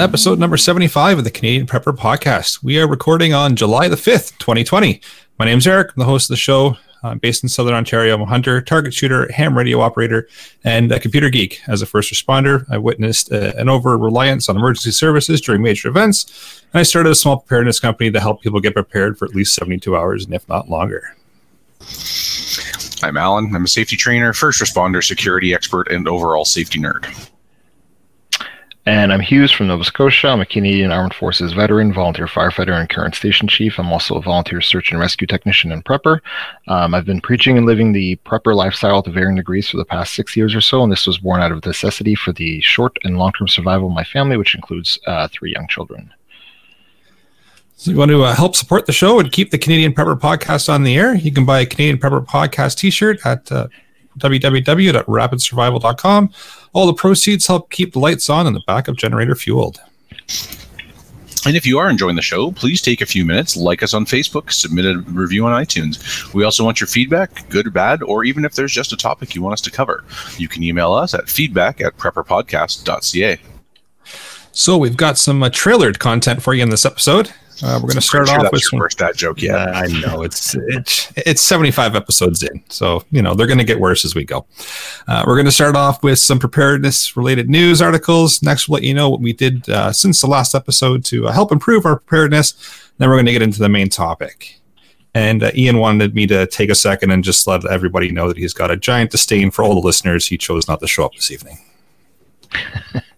episode number 75 of the Canadian Prepper Podcast. We are recording on July the 5th, 2020. My name is Eric. I'm the host of the show. I'm based in Southern Ontario. I'm a hunter, target shooter, ham radio operator, and a computer geek. As a first responder, I witnessed uh, an over reliance on emergency services during major events, and I started a small preparedness company to help people get prepared for at least 72 hours, and if not longer. I'm Alan. I'm a safety trainer, first responder, security expert, and overall safety nerd. And I'm Hughes from Nova Scotia. I'm a Canadian Armed Forces veteran, volunteer firefighter, and current station chief. I'm also a volunteer search and rescue technician and prepper. Um, I've been preaching and living the prepper lifestyle to varying degrees for the past six years or so, and this was born out of necessity for the short and long term survival of my family, which includes uh, three young children. So you want to uh, help support the show and keep the Canadian Prepper Podcast on the air? You can buy a Canadian Prepper Podcast t-shirt at uh, www.rapidsurvival.com. All the proceeds help keep the lights on and the backup generator fueled. And if you are enjoying the show, please take a few minutes, like us on Facebook, submit a review on iTunes. We also want your feedback, good or bad, or even if there's just a topic you want us to cover. You can email us at feedback at prepperpodcast.ca. So we've got some uh, trailered content for you in this episode. Uh, we're going to start sure off with some worst dad joke. Yeah, I know it's it's it's 75 episodes in, so you know they're going to get worse as we go. Uh, we're going to start off with some preparedness related news articles. Next, we'll let you know what we did uh, since the last episode to uh, help improve our preparedness. Then we're going to get into the main topic. And uh, Ian wanted me to take a second and just let everybody know that he's got a giant disdain for all the listeners. He chose not to show up this evening.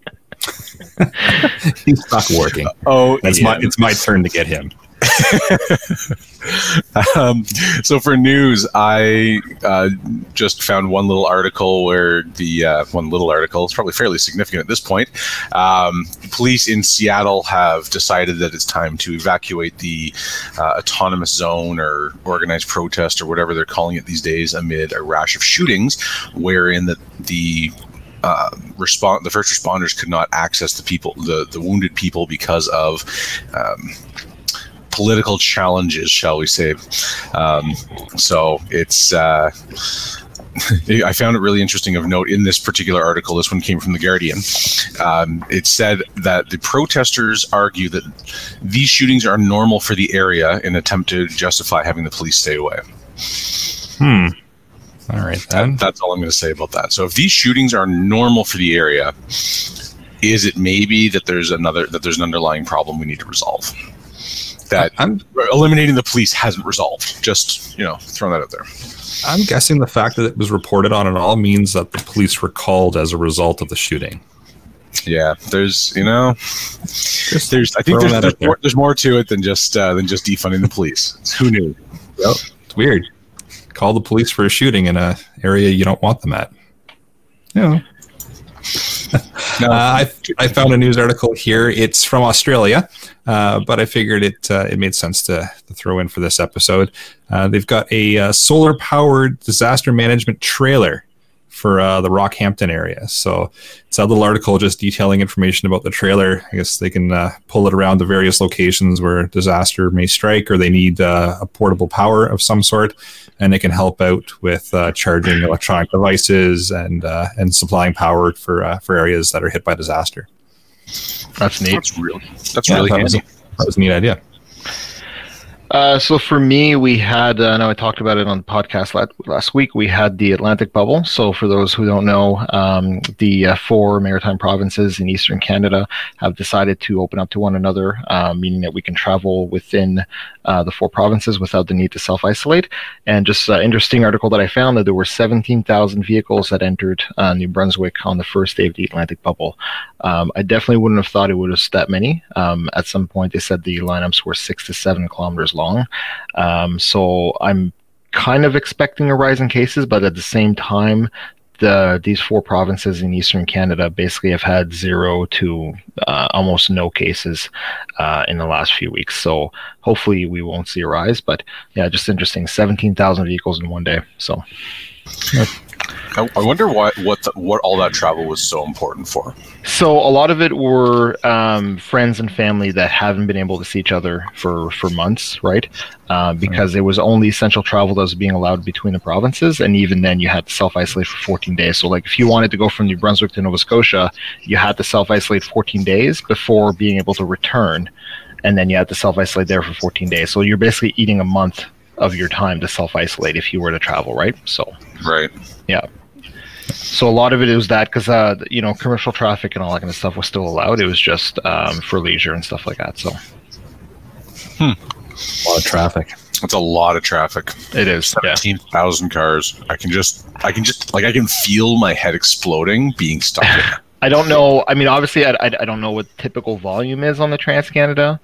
He's not working. Oh, It's yeah. my it's my turn to get him. um, so for news, I uh, just found one little article where the uh, one little article is probably fairly significant at this point. Um, police in Seattle have decided that it's time to evacuate the uh, autonomous zone or organized protest or whatever they're calling it these days amid a rash of shootings, wherein the the uh, respond the first responders could not access the people the the wounded people because of um, political challenges, shall we say. Um, so it's. Uh, I found it really interesting of note in this particular article. This one came from The Guardian. Um, it said that the protesters argue that these shootings are normal for the area in attempt to justify having the police stay away. Hmm. All right. That, that's all I'm going to say about that. So if these shootings are normal for the area, is it maybe that there's another that there's an underlying problem we need to resolve? That I'm eliminating the police hasn't resolved. Just you know, throwing that out there. I'm guessing the fact that it was reported on at all means that the police were called as a result of the shooting. Yeah, there's you know, Just there's I think there's, there's there. more, there's more to it than just uh, than just defunding the police. Who knew? It's weird. Call the police for a shooting in a area you don't want them at. Yeah. No, Uh, I, I found a news article here. It's from Australia, uh, but I figured it uh, it made sense to, to throw in for this episode. Uh, they've got a uh, solar powered disaster management trailer for uh, the Rockhampton area. So it's a little article just detailing information about the trailer. I guess they can uh, pull it around the various locations where disaster may strike or they need uh, a portable power of some sort. And it can help out with uh, charging electronic devices and uh, and supplying power for uh, for areas that are hit by disaster. That's neat. that's really That's Yeah, really that was, handy. that was a neat idea. Uh, so for me, we had, uh, I know I talked about it on the podcast last, last week, we had the Atlantic bubble. So for those who don't know, um, the uh, four maritime provinces in eastern Canada have decided to open up to one another, uh, meaning that we can travel within uh, the four provinces without the need to self-isolate. And just an interesting article that I found that there were 17,000 vehicles that entered uh, New Brunswick on the first day of the Atlantic bubble. Um, I definitely wouldn't have thought it would have that many. Um, at some point, they said the lineups were six to seven kilometers long. Um, so I'm kind of expecting a rise in cases, but at the same time, the these four provinces in eastern Canada basically have had zero to uh, almost no cases uh, in the last few weeks. So hopefully we won't see a rise. But yeah, just interesting. Seventeen thousand vehicles in one day. So I, I wonder what what the, what all that travel was so important for. So a lot of it were um, friends and family that haven't been able to see each other for for months, right? Uh, because it was only essential travel that was being allowed between the provinces, and even then you had to self isolate for 14 days. So like if you wanted to go from New Brunswick to Nova Scotia, you had to self isolate 14 days before being able to return, and then you had to self isolate there for 14 days. So you're basically eating a month of your time to self isolate if you were to travel, right? So Right. yeah. So a lot of it was that because uh, you know commercial traffic and all that kind of stuff was still allowed. It was just um, for leisure and stuff like that. So A lot of traffic. It's a lot of traffic. it is. Yeah. Seventeen thousand cars. I can just, I can just, like, I can feel my head exploding being stuck in. it. I don't know. I mean, obviously, I, I, I don't know what typical volume is on the Trans Canada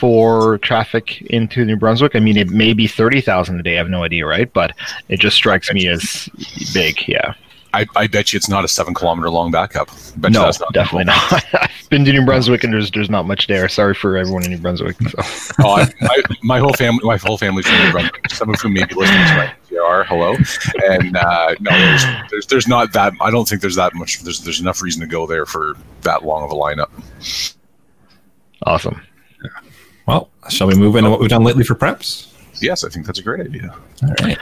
for traffic into New Brunswick. I mean, it may be thirty thousand a day. I have no idea, right? But it just strikes me as big. Yeah. I, I bet you it's not a seven kilometer long backup. Bet you No, that's not definitely not. I've been to New Brunswick and there's there's not much there. Sorry for everyone in New Brunswick. So. Oh, I, my, my whole family, my whole family's from New Brunswick. Some of whom may be listening to my PR. Hello, and uh, no, there's, there's there's not that. I don't think there's that much. There's there's enough reason to go there for that long of a lineup. Awesome. Well, shall we move into what we've done lately for preps? Yes, I think that's a great idea. All right.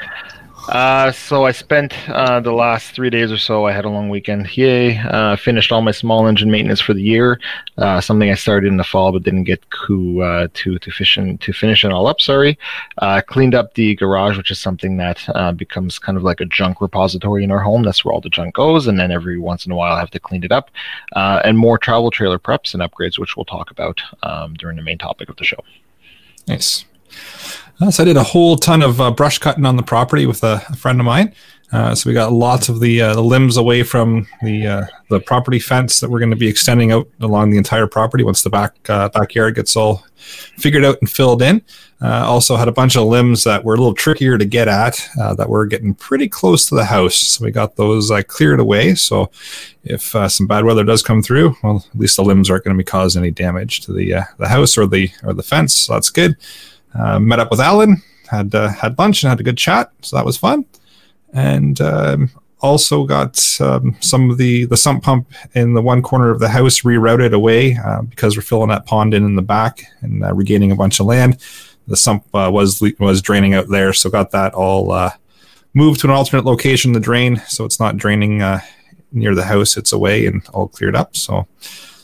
Uh, so I spent uh, the last three days or so. I had a long weekend. Yay! Uh, finished all my small engine maintenance for the year. Uh, something I started in the fall but didn't get to uh, to to and to finish it all up. Sorry. Uh, cleaned up the garage, which is something that becomes kind of like a junk repository in our home. That's where all the junk goes, and then every once in a while I have to clean it up. And more travel trailer preps and upgrades, which we'll talk about um, during the main topic of the show. Nice. So I did a whole ton of uh, brush cutting on the property with a, a friend of mine. Uh, so we got lots of the, uh, the limbs away from the uh, the property fence that we're going to be extending out along the entire property once the back uh, backyard gets all figured out and filled in. Also had a bunch of limbs that were a little trickier to get at that were getting pretty close to the house. So we got those cleared away. So if some bad weather does come through, well, at least the limbs aren't going to be causing any damage to the the house or the or the fence. So that's good. Uh, met up with Alan, had uh, had lunch and had a good chat. So that was fun. And um, also got um, some of the the sump pump in the one corner of the house rerouted away uh, because we're filling that pond in in the back and uh, regaining a bunch of land. The sump uh, was was draining out there, so got that all uh, moved to an alternate location. The drain, so it's not draining uh, near the house; it's away and all cleared up. So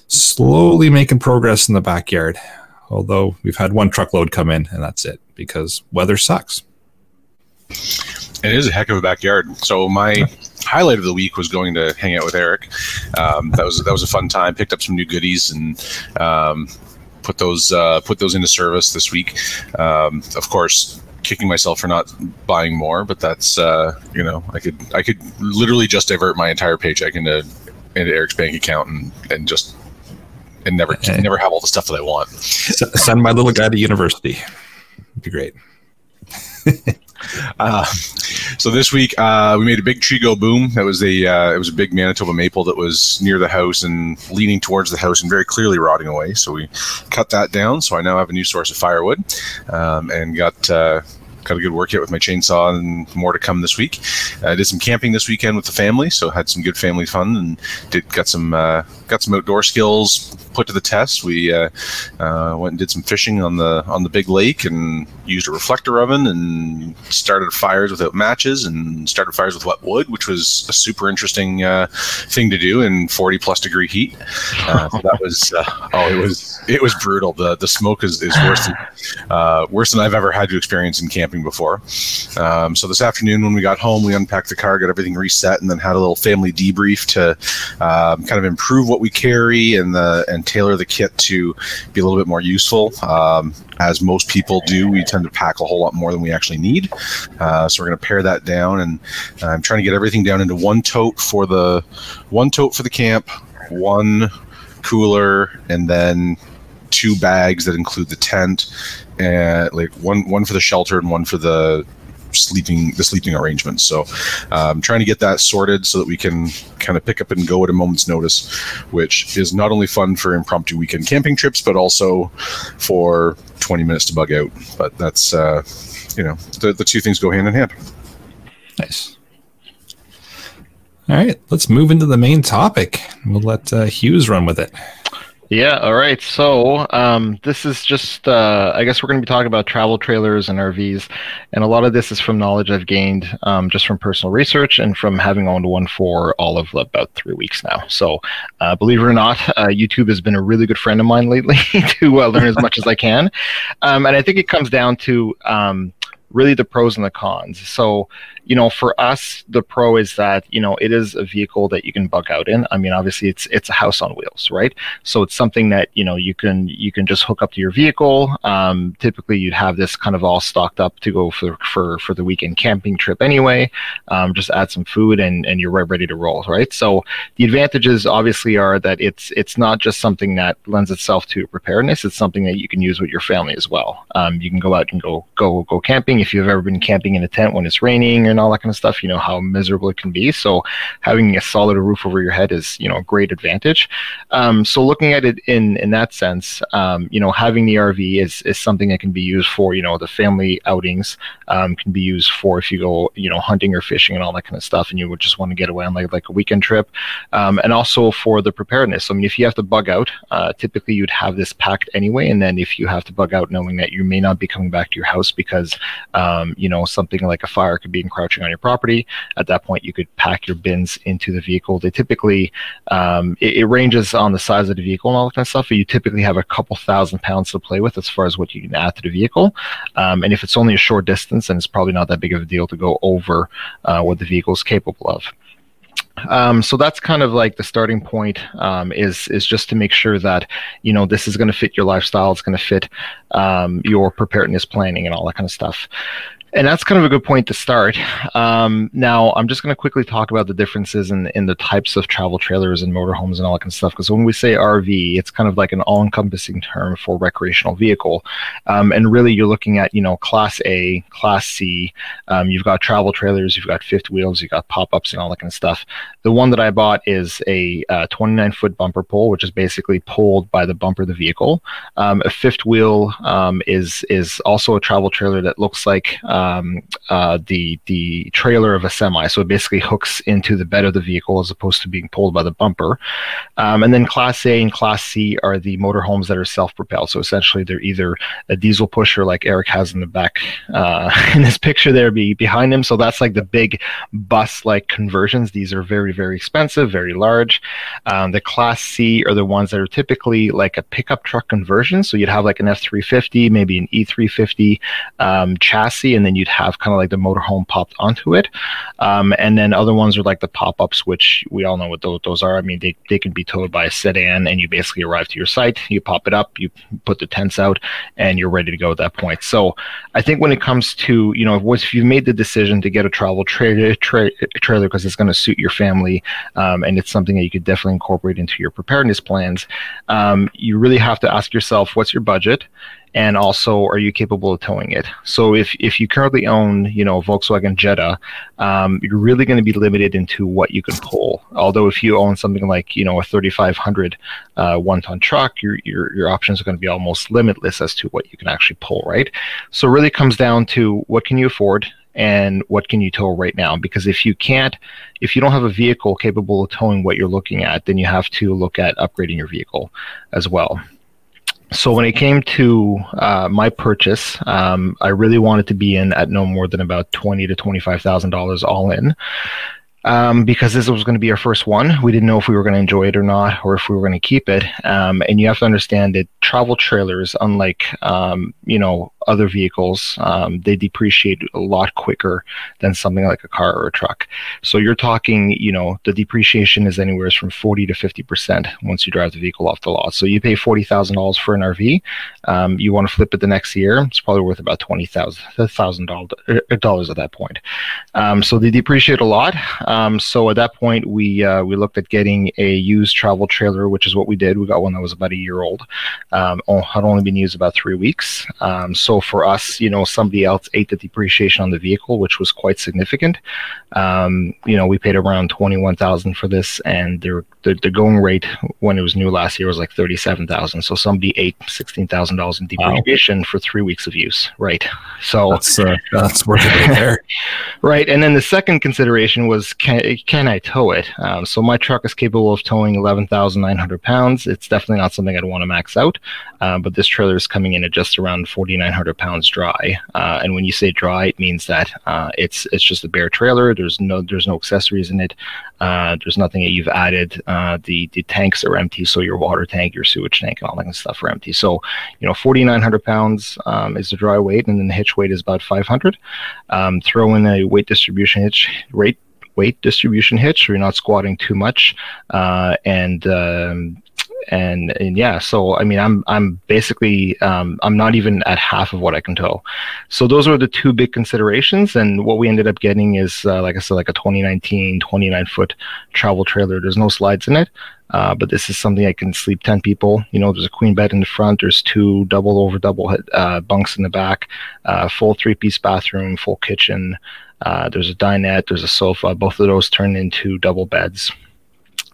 slowly making progress in the backyard. Although we've had one truckload come in, and that's it because weather sucks. It is a heck of a backyard. So my highlight of the week was going to hang out with Eric. Um, that was that was a fun time. Picked up some new goodies and um, put those uh, put those into service this week. Um, of course, kicking myself for not buying more, but that's uh, you know I could I could literally just divert my entire paycheck into into Eric's bank account and, and just and never Okay. never have all the stuff that I want. Send my little guy to university. It'd be great. Uh, so this week uh, we made a big tree go boom. That was a uh, it was a big Manitoba maple that was near the house and leaning towards the house and very clearly rotting away. So we cut that down. So I now have a new source of firewood um, and got. Got a good workout with my chainsaw and more to come this week. I did some camping this weekend with the family, so had some good family fun and did got some uh, got some outdoor skills put to the test. We uh, uh, went and did some fishing on the on the big lake and used a reflector oven and started fires without matches and started fires with wet wood, which was a super interesting uh, thing to do in 40 plus degree heat. Uh, so that was uh, oh, it was it was brutal. The the smoke is, is worse than uh, worse than I've ever had to experience in camping before. Um, so this afternoon when we got home, we unpacked the car, got everything reset, and then had a little family debrief to um, kind of improve what we carry and the and tailor the kit to be a little bit more useful. Um, as most people do, we tend to pack a whole lot more than we actually need. Uh, so we're going to pare that down, and I'm trying to get everything down into one tote for the one tote for the camp, one cooler, and then two bags that include the tent, and like one one for the shelter and one for the sleeping the sleeping arrangements. So um, trying to get that sorted so that we can kind of pick up and go at a moment's notice, which is not only fun for impromptu weekend camping trips, but also for 20 minutes to bug out. But that's uh, you know the, the two things go hand in hand. Nice. All right, let's move into the main topic. We'll let uh, Hughes run with it. Yeah, all right. So um, this is just, uh, I guess we're going to be talking about travel trailers and RVs. And a lot of this is from knowledge I've gained um, just from personal research and from having owned one for all of about three weeks now. So uh, believe it or not, uh, YouTube has been a really good friend of mine lately to uh, learn as much as I can. Um, and I think it comes down to um, really the pros and the cons. So you know, for us, the pro is that you know it is a vehicle that you can bug out in. I mean, obviously, it's it's a house on wheels, right? So it's something that you know you can you can just hook up to your vehicle. Um, typically, you'd have this kind of all stocked up to go for for for the weekend camping trip anyway. Um, just add some food and and you're ready to roll, right? So the advantages obviously are that it's it's not just something that lends itself to preparedness. It's something that you can use with your family as well. Um, you can go out and go go go camping if you've ever been camping in a tent when it's raining and all that kind of stuff, you know how miserable it can be. So having a solid roof over your head is you know a great advantage. Um, so looking at it in in that sense, um, you know having the RV is is something that can be used for you know the family outings, um, can be used for if you go you know hunting or fishing and all that kind of stuff, and you would just want to get away on like like a weekend trip, um, and also for the preparedness. I mean, if you have to bug out, uh, typically you'd have this packed anyway, and then if you have to bug out, knowing that you may not be coming back to your house because um, you know something like a fire could be encroaching encroaching on your property. At that point, you could pack your bins into the vehicle. They typically, um, it, it, ranges on the size of the vehicle and all that kind of stuff, but you typically have a couple thousand pounds to play with as far as what you can add to the vehicle. Um, and if it's only a short distance, then it's probably not that big of a deal to go over uh, what the vehicle is capable of. Um, so that's kind of like the starting point um, is is just to make sure that you know this is going to fit your lifestyle, it's going to fit um, your preparedness planning and all that kind of stuff. And that's kind of a good point to start. Um, now, I'm just going to quickly talk about the differences in, in the types of travel trailers and motorhomes and all that kind of stuff. Because when we say RV, it's kind of like an all encompassing term for recreational vehicle. Um, and really, you're looking at, you know, Class A, Class C. Um, you've got travel trailers, you've got fifth wheels, you've got pop ups and all that kind of stuff. The one that I bought is a 29 uh, foot bumper pull, which is basically pulled by the bumper of the vehicle. Um, a fifth wheel um, is, is also a travel trailer that looks like. Uh, um, uh, the the trailer of a semi. So it basically hooks into the bed of the vehicle as opposed to being pulled by the bumper. Um, and then Class A and Class C are the motorhomes that are self-propelled. So essentially, they're either a diesel pusher like Eric has in the back uh, in this picture there be behind him. So that's like the big bus-like conversions. These are very very expensive, very large. Um, the Class C are the ones that are typically like a pickup truck conversion. So you'd have like an F350, maybe an E350 um, chassis, and then then you'd have kind of like the motorhome popped onto it. Um, and then other ones are like the pop ups, which we all know what those, are. I mean, they, they can be towed by a sedan, and you basically arrive to your site, you pop it up, you put the tents out, and you're ready to go at that point. So I think when it comes to, you know, if you've made the decision to get a travel tra- tra- trailer because it's going to suit your family um, and it's something that you could definitely incorporate into your preparedness plans, um, you really have to ask yourself, what's your budget? And also are you capable of towing it? So if, if you currently own you know volkswagen jetta um, you're really going to be limited into what you can pull. Although if you own something like you know a 3500 uh, one ton truck your, your, your options are going to be almost limitless as to what you can actually pull right? So it really comes down to what can you afford and what can you tow right now? Because if you can't if you don't have a vehicle capable of towing what you're looking at then you have to look at upgrading your vehicle as well so when it came to uh, my purchase, um, I really wanted to be in at no more than about twenty to twenty five thousand dollars all in um, because this was going to be our first one. We didn't know if we were going to enjoy it or not, or if we were going to keep it. Um, and you have to understand that travel trailers, unlike um, you know other vehicles, um, they depreciate a lot quicker than something like a car or a truck. So you're talking, you know, the depreciation is anywhere from forty to fifty percent once you drive the vehicle off the lot. So you pay forty thousand dollars for an RV. Um, you want to flip it the next year, it's probably worth about twenty thousand dollars at that point. Um, so they depreciate a lot. Um, so at that point, we uh, we looked at getting a used travel trailer, which is what we did. We got one that was about a year old. Um, had only been used about three weeks. Um, so so for us, you know, somebody else ate the depreciation on the vehicle, which was quite significant. Um, you know, we paid around twenty one thousand for this, and the, the going rate when it was new last year was like thirty seven thousand. So somebody ate sixteen thousand dollars in depreciation wow. for three weeks of use, right? So that's uh, that's worth it right there, right? And then the second consideration was can can I tow it? Um, so my truck is capable of towing eleven thousand nine hundred pounds. It's definitely not something I'd want to max out, uh, but this trailer is coming in at just around forty nine hundred pounds dry. Uh, and when you say dry, it means that uh, it's it's just a bare trailer. There's no there's no accessories in it. Uh, there's nothing that you've added. Uh, the the tanks are empty, so your water tank, your sewage tank, and all that kind of stuff are empty. So you know, 4,900 pounds um, is the dry weight, and then the hitch weight is about 500. Um, throw in a weight distribution hitch rate weight distribution hitch, so you're not squatting too much, uh, and um, and and yeah so i mean i'm i'm basically um, i'm not even at half of what i can tow so those are the two big considerations and what we ended up getting is uh, like i said like a 2019 29 foot travel trailer there's no slides in it uh, but this is something I can sleep 10 people. You know, there's a queen bed in the front, there's two double over double uh, bunks in the back, uh, full three piece bathroom, full kitchen. Uh, there's a dinette, there's a sofa. Both of those turn into double beds.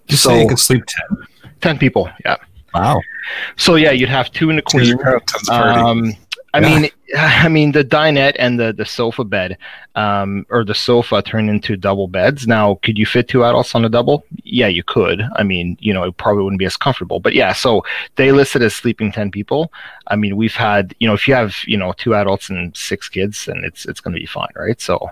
You so, say you can sleep 10? 10 people, yeah. Wow. So yeah, you'd have two in the queen. Um, I yeah. mean, I mean the dinette and the the sofa bed, um, or the sofa turned into double beds. Now, could you fit two adults on a double? Yeah, you could. I mean, you know, it probably wouldn't be as comfortable, but yeah. So they listed as sleeping ten people. I mean, we've had, you know, if you have, you know, two adults and six kids, then it's it's going to be fine, right? So,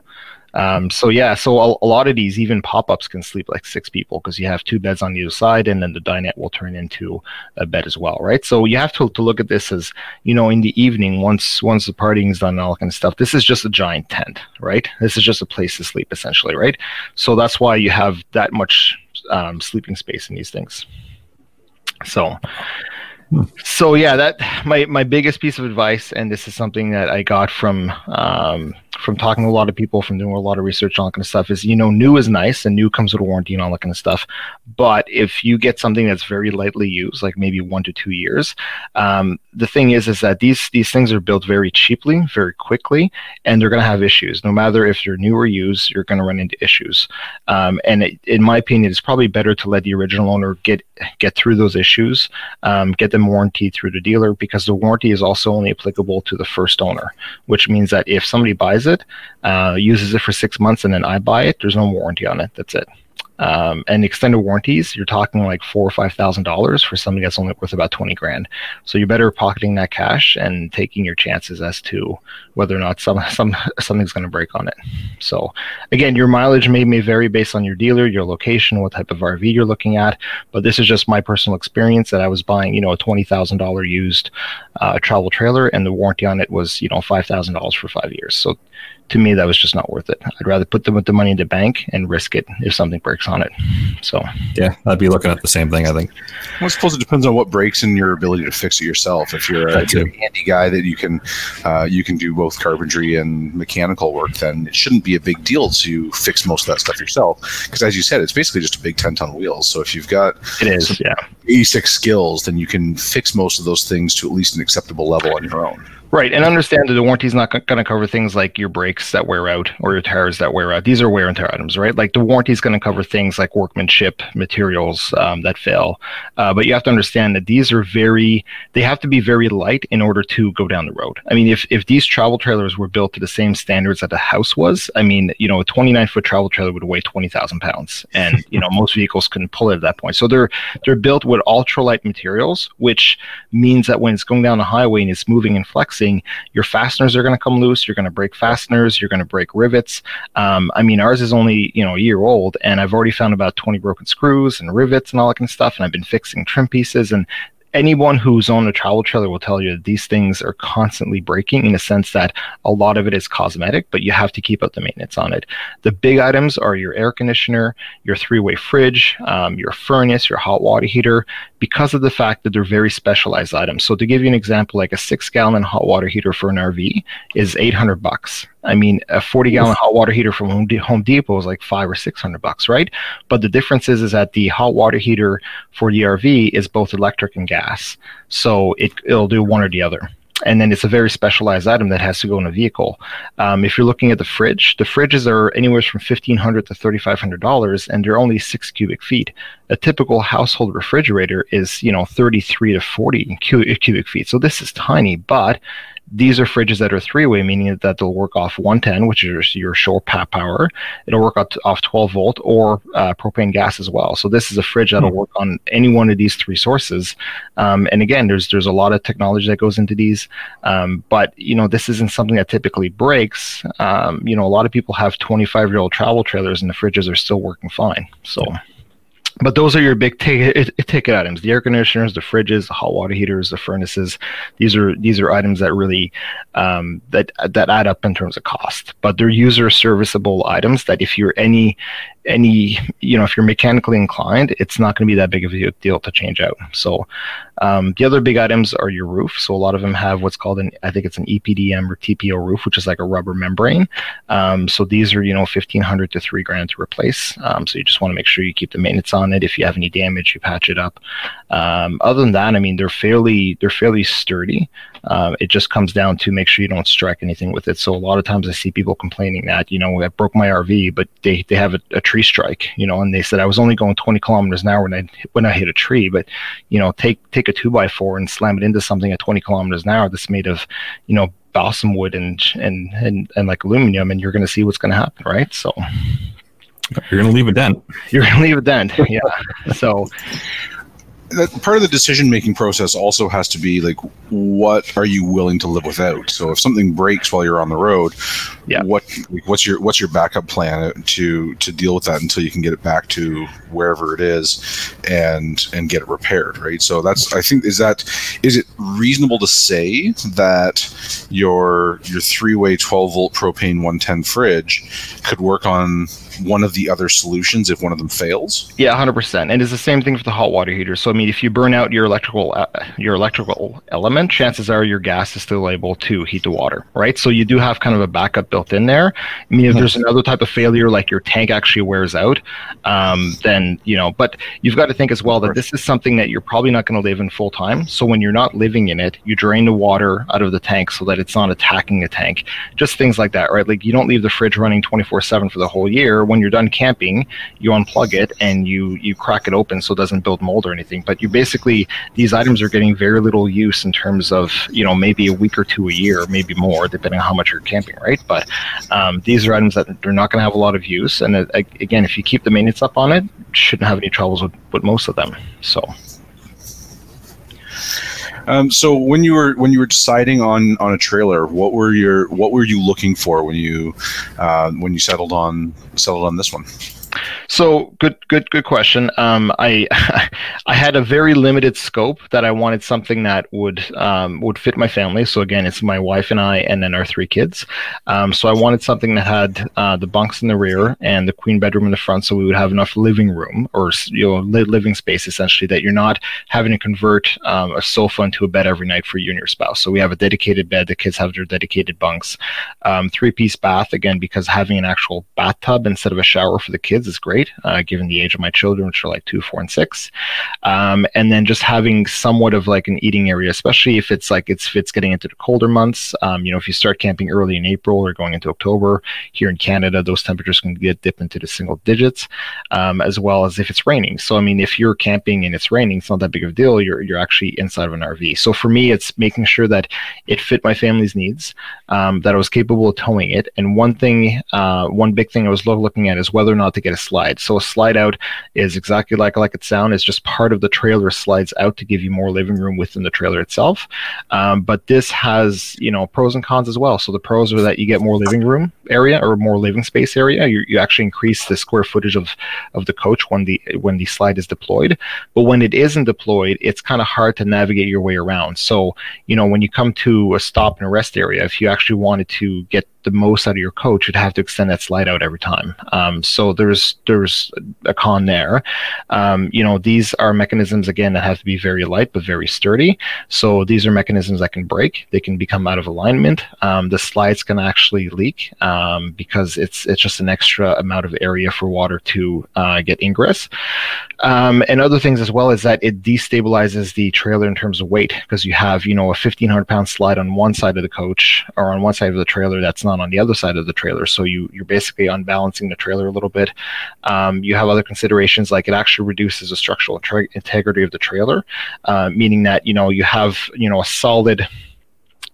um, so yeah, so a, a, lot of these even pop-ups can sleep like six people because you have two beds on either side, and then the dinette will turn into a bed as well, right? So you have to, to look at this as you know in the evening once once the partying is done and all that kind of stuff. This is just a giant tent, right? This is just a place to sleep essentially, right? So that's why you have that much um, sleeping space in these things. So so yeah, that my my biggest piece of advice, and this is something that I got from um, from talking to a lot of people, from doing a lot of research on that kind of stuff, is you know, new is nice and new comes with a warranty and all that kind of stuff. But if you get something that's very lightly used, like maybe one to two years, um, the thing is, is that these these things are built very cheaply, very quickly, and they're going to have issues. No matter if you're new or used, you're going to run into issues. Um, and it, in my opinion, it's probably better to let the original owner get get through those issues, um, get them warranty through the dealer, because the warranty is also only applicable to the first owner, which means that if somebody buys it, uh, uses it for six months, and then I buy it, there's no warranty on it. That's it. Um, and extended warranties, you're talking like four or five thousand dollars for something that's only worth about twenty grand. So you're better pocketing that cash and taking your chances as to whether or not some some something's going to break on it. So again, your mileage may may vary based on your dealer, your location, what type of RV you're looking at. But this is just my personal experience that I was buying, you know, a twenty thousand dollar used uh, travel trailer, and the warranty on it was you know five thousand dollars for five years. So to me, that was just not worth it. I'd rather put the, the money in the bank and risk it if something breaks on it. So, yeah, I'd be looking at the same thing. I think. Well, I suppose it depends on what breaks and your ability to fix it yourself. If you're, a, you're a handy guy that you can, uh, you can do both carpentry and mechanical work, then it shouldn't be a big deal to fix most of that stuff yourself. Because as you said, it's basically just a big ten ton wheels. So if you've got it is yeah basic skills, then you can fix most of those things to at least an acceptable level on your own. Right, and understand that the warranty is not going to cover things like your brakes that wear out or your tires that wear out. These are wear and tear items, right? Like the warranty is going to cover things like workmanship, materials um, that fail. Uh, but you have to understand that these are very, they have to be very light in order to go down the road. I mean, if, if these travel trailers were built to the same standards that the house was, I mean, you know, a 29 foot travel trailer would weigh 20,000 pounds, and you know most vehicles couldn't pull it at that point. So they're they're built with ultralight materials, which means that when it's going down the highway and it's moving and flexing flexing, your fasteners are going to come loose. You're going to break fasteners. You're going to break rivets. Um, I mean, ours is only you know a year old, and I've already found about 20 broken screws and rivets and all that kind of stuff. And I've been fixing trim pieces, and anyone who's on a travel trailer will tell you that these things are constantly breaking in a sense that a lot of it is cosmetic, but you have to keep up the maintenance on it. The big items are your air conditioner, your three way fridge, um, your furnace, your hot water heater, because of the fact that they're very specialized items. So to give you an example, like a six gallon hot water heater for an RV is 800 bucks. I mean, a 40 gallon hot water heater from Home, Home Depot is like five or 600 bucks, right? But the difference is, is that the hot water heater for the RV is both electric and gas. So it, it'll do one or the other. And then it's a very specialized item that has to go in a vehicle. Um, if you're looking at the fridge, the fridges are anywhere from fifteen hundred to thirty five hundred dollars, and they're only six cubic feet. A typical household refrigerator is you know thirty three to forty cubic feet. So this is tiny, but these are fridges that are three-way, meaning that they'll work off 110, which is your shore power. It'll work off 12 volt or uh, propane gas as well. So this is a fridge that'll hmm. work on any one of these three sources. Um, and again, there's there's a lot of technology that goes into these, um, but you know this isn't something that typically breaks. Um, you know, a lot of people have 25 year old travel trailers, and the fridges are still working fine. So. Yeah but those are your big ticket, ticket items. The air conditioners the fridges the hot water heaters the furnaces. These are these are items that really um, that that add up in terms of cost. But they're user serviceable items that if you're any any you know if you're mechanically inclined it's not going to be that big of a deal to change out. So um, the other big items are your roof. So a lot of them have what's called an i think it's an epdm or tpo roof which is like a rubber membrane. Um, so these are you know 1500 to 3 grand to replace. Um, so you just want to make sure you keep the maintenance on it. If you have any damage you patch it up. Um, other than that i mean they're fairly they're fairly sturdy. Um, it just comes down to make sure you don't strike anything with it. So a lot of times I see people complaining that you know I broke my RV, but they, they have a, a tree strike, you know, and they said I was only going 20 kilometers an hour when I when I hit a tree, but you know take take a two by four and slam it into something at 20 kilometers an hour that's made of you know balsam wood and and and, and like aluminum, and you're going to see what's going to happen, right? So. You're going to leave a dent. You're going to leave a dent. Yeah. so that part of the decision making process also has to be like what are you willing to live without so if something breaks while you're on the road yeah what what's your what's your backup plan to to deal with that until you can get it back to wherever it is and and get it repaired right so that's i think is that is it reasonable to say that your your three-way 12 volt propane 110 fridge could work on one of the other solutions if one of them fails? Yeah, 100%. And it's the same thing for the hot water heater. So mean, if you burn out your electrical uh, your electrical element, chances are your gas is still able to heat the water, right? So you do have kind of a backup built in there. I mean, if hmm. there's another type of failure like your tank actually wears out, um, then you know. But you've got to think as well that this is something that you're probably not going to live in full time. So when you're not living in it, you drain the water out of the tank so that it's not attacking the tank. Just things like that, right? Like you don't leave the fridge running 24/7 for the whole year when you're done camping, you unplug it and you you crack it open so it doesn't build mold or anything. But you basically these items are getting very little use in terms of you know maybe a week or two a year, maybe more depending on how much you're camping, right? But um, these are items that they're not going to have a lot of use. And uh, again, if you keep the maintenance up on it, shouldn't have any troubles with, with most of them. So. Um, so when you were when you were deciding on on a trailer, what were your what were you looking for when you uh, when you settled on settled on this one? So good, good, good question. Um, I I had a very limited scope that I wanted something that would um, would fit my family. So again, it's my wife and I, and then our three kids. Um, so I wanted something that had uh, the bunks in the rear and the queen bedroom in the front, so we would have enough living room or you know living space essentially that you're not having to convert um, a sofa into a bed every night for you and your spouse. So we have a dedicated bed. The kids have their dedicated bunks. Um, three piece bath again because having an actual bathtub instead of a shower for the kids is great, uh, given the age of my children, which are like two, four, and six. Um, and then just having somewhat of like an eating area, especially if it's like it's if it's getting into the colder months. Um, you know, if you start camping early in April or going into October here in Canada, those temperatures can get dipped into the single digits, um, as well as if it's raining. So I mean, if you're camping and it's raining, it's not that big of a deal. You're you're actually inside of an RV. So for me, it's making sure that it fit my family's needs, um, that I was capable of towing it. And one thing, uh, one big thing I was looking at is whether or not to get a slide. So a slide out is exactly like like it sounds. It's just part of the trailer slides out to give you more living room within the trailer itself. Um, but this has you know pros and cons as well. So the pros are that you get more living room area or more living space area. You, you actually increase the square footage of of the coach when the when the slide is deployed. But when it isn't deployed, it's kind of hard to navigate your way around. So you know when you come to a stop and rest area, if you actually wanted to get the most out of your coach, you'd have to extend that slide out every time. Um, so there's there's a con there. Um, you know, these are mechanisms again that have to be very light but very sturdy. So these are mechanisms that can break. They can become out of alignment. Um, the slides can actually leak um, because it's it's just an extra amount of area for water to uh, get ingress. Um, and other things as well is that it destabilizes the trailer in terms of weight because you have you know a 1500 pound slide on one side of the coach or on one side of the trailer that's not on the other side of the trailer. So you you're basically unbalancing the trailer a little bit. Um, you have other considerations like it actually reduces the structural integrity of the trailer, uh, meaning that you know you have you know a solid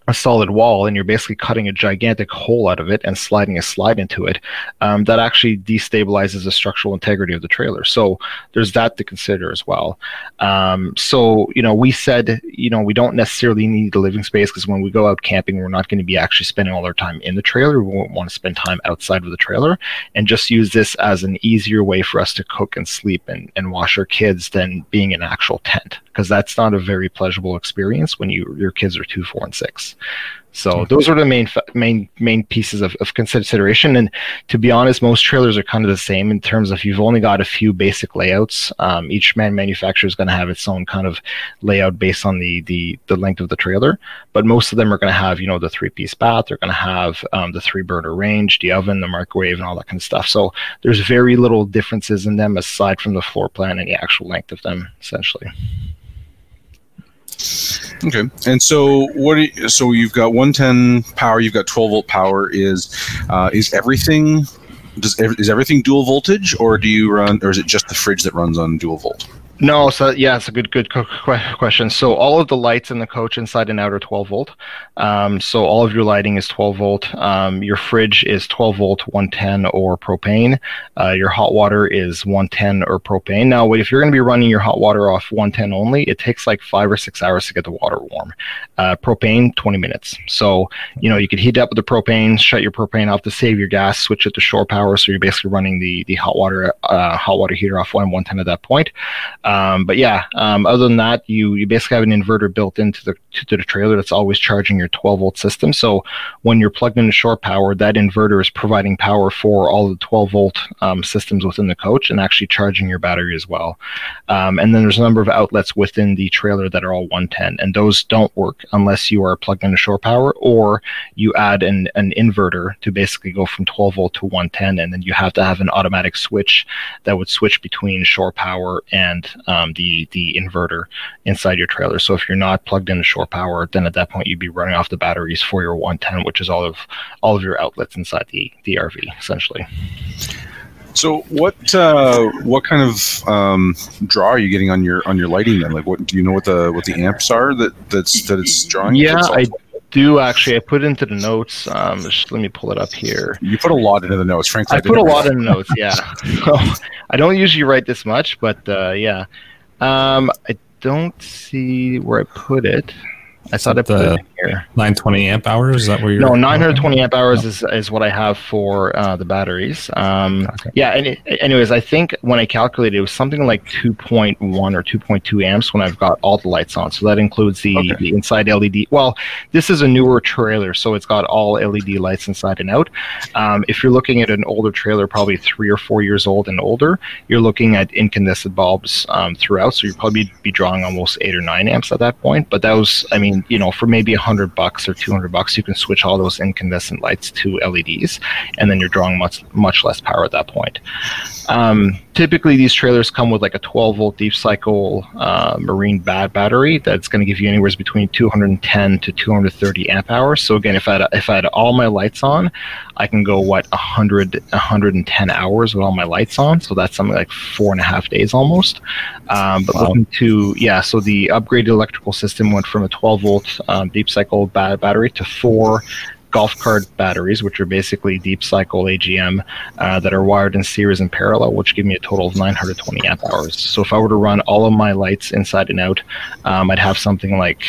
a solid wall and you're basically cutting a gigantic hole out of it and sliding a slide into it, um, that actually destabilizes the structural integrity of the trailer. So there's that to consider as well. Um, so, you know, we said, you know, we don't necessarily need the living space because when we go out camping, we're not going to be actually spending all our time in the trailer. We won't want to spend time outside of the trailer and just use this as an easier way for us to cook and sleep and, and wash our kids than being an actual tent because that's not a very pleasurable experience when you your kids are two, four, and six. So those are the main main main pieces of, of consideration. And to be honest, most trailers are kind of the same in terms of you've only got a few basic layouts. Um, each man manufacturer is going to have its own kind of layout based on the the the length of the trailer. But most of them are going to have you know the three piece bath. They're going to have um, the three burner range, the oven, the microwave, and all that kind of stuff. So there's very little differences in them aside from the floor plan and the actual length of them, essentially. Okay, and so what? You, so you've got 110 power, you've got 12 volt power. Is uh, is everything? Does is everything dual voltage, or do you run, or is it just the fridge that runs on dual volt? No, so yeah, it's a good good question. So all of the lights in the coach inside and out are 12 volt. Um, so all of your lighting is 12 volt. Um, your fridge is 12 volt, 110 or propane. Uh, your hot water is 110 or propane. Now, if you're going to be running your hot water off 110 only, it takes like five or six hours to get the water warm. Uh, propane, 20 minutes. So you know you could heat up with the propane, shut your propane off to save your gas, switch it to shore power. So you're basically running the the hot water uh, hot water heater off 1 110 at that point. Um, but yeah, um, other than that, you you basically have an inverter built into the to the trailer that's always charging your 12 volt system. So when you're plugged into shore power, that inverter is providing power for all the 12 volt um, systems within the coach and actually charging your battery as well. Um, and then there's a number of outlets within the trailer that are all 110, and those don't work unless you are plugged into shore power or you add an an inverter to basically go from 12 volt to 110, and then you have to have an automatic switch that would switch between shore power and um, the the inverter inside your trailer. So if you're not plugged into shore power, then at that point you'd be running off the batteries for your 110, which is all of all of your outlets inside the the RV essentially. So what uh, what kind of um, draw are you getting on your on your lighting then? Like, what do you know what the what the amps are that that's that it's drawing? Yeah, I do actually. I put into the notes. Um, just let me pull it up here. You put a lot into the notes, frankly. I, I put a lot in the notes. Yeah. so, I don't usually write this much, but uh, yeah. Um, I don't see where I put it. I thought I put it here. 920 amp hours. Is that where you're? No, 920 amp hours is, is what I have for uh, the batteries. Um, okay. Yeah. And it, anyways, I think when I calculated, it was something like 2.1 or 2.2 amps when I've got all the lights on. So that includes the, okay. the inside LED. Well, this is a newer trailer, so it's got all LED lights inside and out. Um, if you're looking at an older trailer, probably three or four years old and older, you're looking at incandescent bulbs um, throughout. So you'd probably be drawing almost eight or nine amps at that point. But that was, I mean, you know, for maybe a hundred bucks or 200 bucks, you can switch all those incandescent lights to LEDs, and then you're drawing much, much less power at that point. Um, typically, these trailers come with like a 12 volt deep cycle uh, marine bat battery that's going to give you anywhere between 210 to 230 amp hours. So again, if I had, if I had all my lights on, I can go what 100 110 hours with all my lights on. So that's something like four and a half days almost. Um, but wow. looking to yeah, so the upgraded electrical system went from a 12 volt um, deep cycle ba- battery to four golf cart batteries, which are basically deep cycle AGM uh, that are wired in series and parallel, which give me a total of 920 amp hours. So if I were to run all of my lights inside and out, um, I'd have something like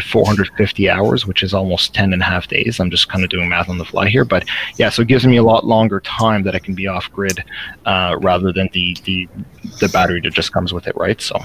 450 hours, which is almost 10 and a half days. I'm just kind of doing math on the fly here, but yeah, so it gives me a lot longer time that I can be off grid uh, rather than the, the the battery that just comes with it, right? So,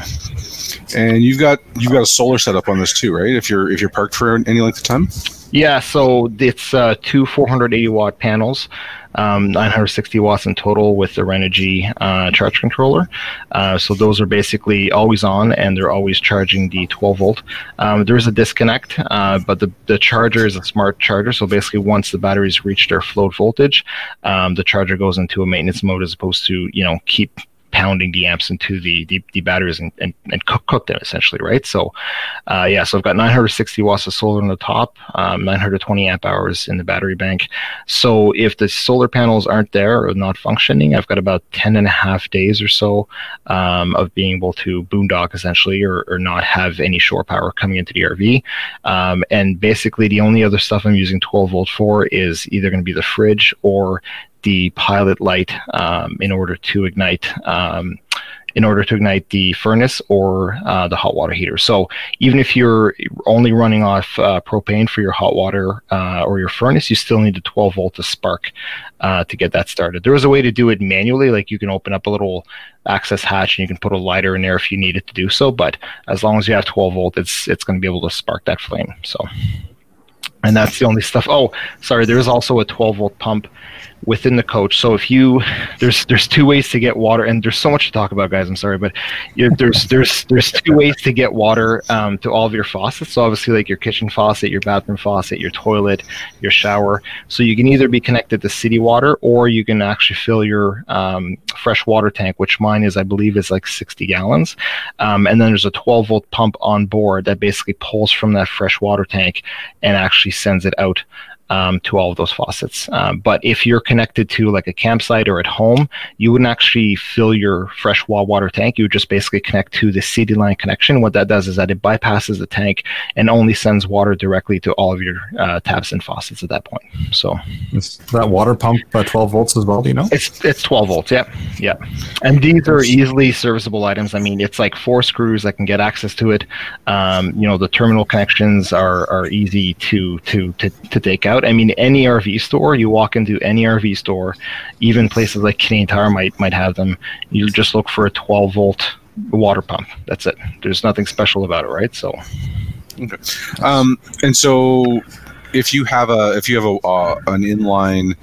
and you've got you've got a solar setup on this too, right? If you're if you're parked for any length of time. Yeah, so it's uh, two 480 watt panels, um, 960 watts in total with the Renogy uh, charge controller. Uh, so those are basically always on and they're always charging the 12 volt. Um, there is a disconnect, uh, but the, the charger is a smart charger. So basically, once the batteries reach their float voltage, um, the charger goes into a maintenance mode as opposed to you know keep pounding the amps into the the, the batteries and, and, and cook, cook them essentially, right? So, uh, yeah, so I've got 960 watts of solar on the top, um, 920 amp hours in the battery bank. So if the solar panels aren't there or not functioning, I've got about 10 and a half days or so um, of being able to boondock essentially or, or not have any shore power coming into the RV. Um, and basically, the only other stuff I'm using 12 volt for is either going to be the fridge or the pilot light um, in order to ignite um, in order to ignite the furnace or uh, the hot water heater. So even if you're only running off uh, propane for your hot water uh, or your furnace, you still need a 12 volt to spark uh, to get that started. There is a way to do it manually, like you can open up a little access hatch and you can put a lighter in there if you needed to do so. But as long as you have 12 volt, it's it's going to be able to spark that flame. So and that's the only stuff. Oh, sorry. There is also a 12 volt pump within the coach. So if you there's there's two ways to get water, and there's so much to talk about, guys. I'm sorry, but there's there's there's two ways to get water um, to all of your faucets. So obviously, like your kitchen faucet, your bathroom faucet, your toilet, your shower. So you can either be connected to city water, or you can actually fill your um, fresh water tank, which mine is, I believe, is like 60 gallons. Um, and then there's a 12 volt pump on board that basically pulls from that fresh water tank and actually sends it out um, to all of those faucets. Um, but if you're connected to like a campsite or at home, you wouldn't actually fill your fresh water tank. You would just basically connect to the city line connection. What that does is that it bypasses the tank and only sends water directly to all of your uh, taps and faucets at that point. So is that water pump uh, 12 volts as well? Do you know? It's it's 12 volts. Yeah, yeah. And these are easily serviceable items. I mean, it's like four screws that can get access to it. Um, you know, the terminal connections are are easy to to to, to take out out. I mean, any RV store, you walk into any RV store, even places like Canadian Tire might might have them. You just look for a 12 volt water pump. That's it. There's nothing special about it, right? So. Okay. Um, and so if you have a if you have a uh, an inline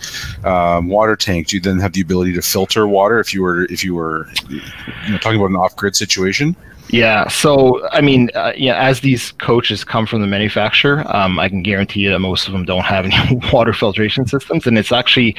um, water tank, do you then have the ability to filter water if you were if you were you know, talking about an off grid situation? Yeah. So, I mean, uh, yeah, as these coaches come from the manufacturer, um, I can guarantee you that most of them don't have any water filtration systems, and it's actually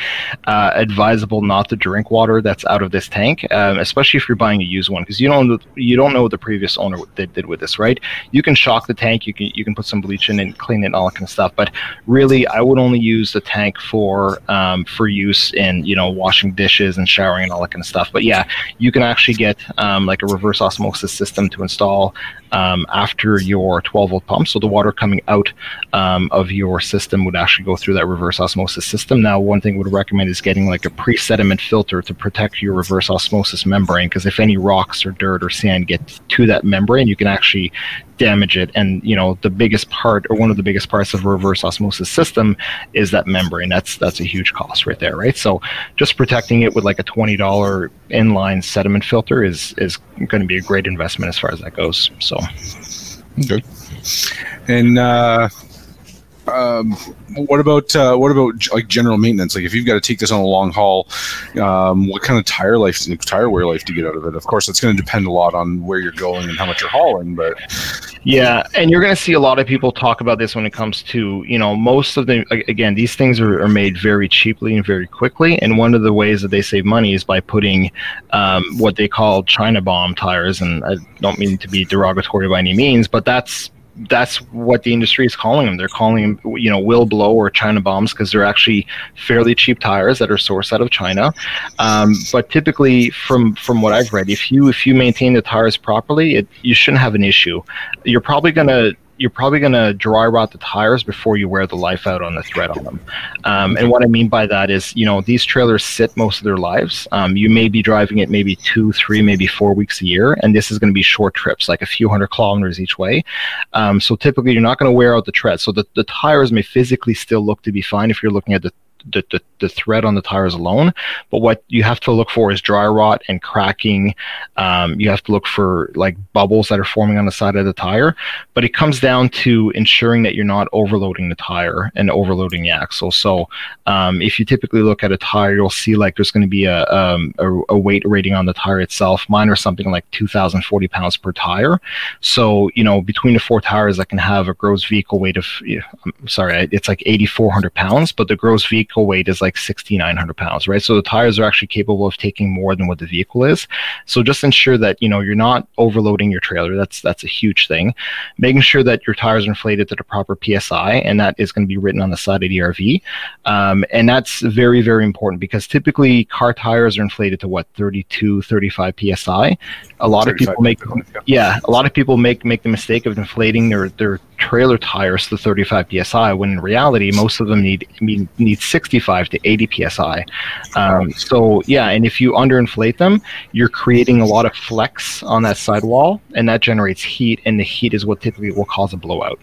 uh, advisable not to drink water that's out of this tank, um, especially if you're buying a used one, because you don't you don't know what the previous owner did, did with this, right? You can shock the tank, you can you can put some bleach in and clean it and all that kind of stuff, but really, I would only use the tank for um, for use in you know washing dishes and showering and all that kind of stuff. But yeah, you can actually get um, like a reverse osmosis system system to install um, after your 12 volt pump. So the water coming out um, of your system would actually go through that reverse osmosis system. Now, one thing I would recommend is getting like a pre sediment filter to protect your reverse osmosis membrane because if any rocks or dirt or sand get to that membrane, you can actually damage it. And you know the biggest part or one of the biggest parts of a reverse osmosis system is that membrane. That's that's a huge cost right there, right? So just protecting it with like a twenty dollar inline sediment filter is is going to be a great investment as far as that goes. So Okay. And uh, um, what about uh, what about like general maintenance? Like if you've got to take this on a long haul, um, what kind of tire life, tire wear life you get out of it? Of course, it's going to depend a lot on where you're going and how much you're hauling. But yeah, and you're going to see a lot of people talk about this when it comes to you know most of the again these things are, are made very cheaply and very quickly, and one of the ways that they save money is by putting um, what they call China bomb tires, and I don't mean to be derogatory by any means, but that's that's what the industry is calling them. They're calling them, you know, will blow or China bombs because they're actually fairly cheap tires that are sourced out of China. Um, but typically, from from what I've read, if you if you maintain the tires properly, it, you shouldn't have an issue. You're probably gonna you're probably going to dry rot the tires before you wear the life out on the thread on them. Um, and what I mean by that is, you know, these trailers sit most of their lives. Um, you may be driving it maybe two, three, maybe four weeks a year, and this is going to be short trips, like a few hundred kilometers each way. Um, so typically, you're not going to wear out the tread. So the, the tires may physically still look to be fine if you're looking at the the, the, the thread on the tires alone. But what you have to look for is dry rot and cracking. Um, you have to look for like bubbles that are forming on the side of the tire. But it comes down to ensuring that you're not overloading the tire and overloading the axle. So um, if you typically look at a tire, you'll see like there's going to be a, um, a, a weight rating on the tire itself. Mine are something like 2,040 pounds per tire. So you know between the four tires, I can have a gross vehicle weight of. I'm sorry, it's like 8,400 pounds, but the gross vehicle weight is like 6,900 pounds, right? So the tires are actually capable of taking more than what the vehicle is. So just ensure that you know you're not overloading your trailer. That's that's a huge thing. Making sure that your tires are inflated to the proper psi, and that is going to be written on the side of the RV. Um, and that's very very important because typically car tires are inflated to what 32, 35 psi. A lot of people make yeah, a lot of people make make the mistake of inflating their their trailer tires to 35 psi when in reality most of them need need 65 to 80 psi um, so yeah and if you underinflate them you're creating a lot of flex on that sidewall and that generates heat and the heat is what typically will cause a blowout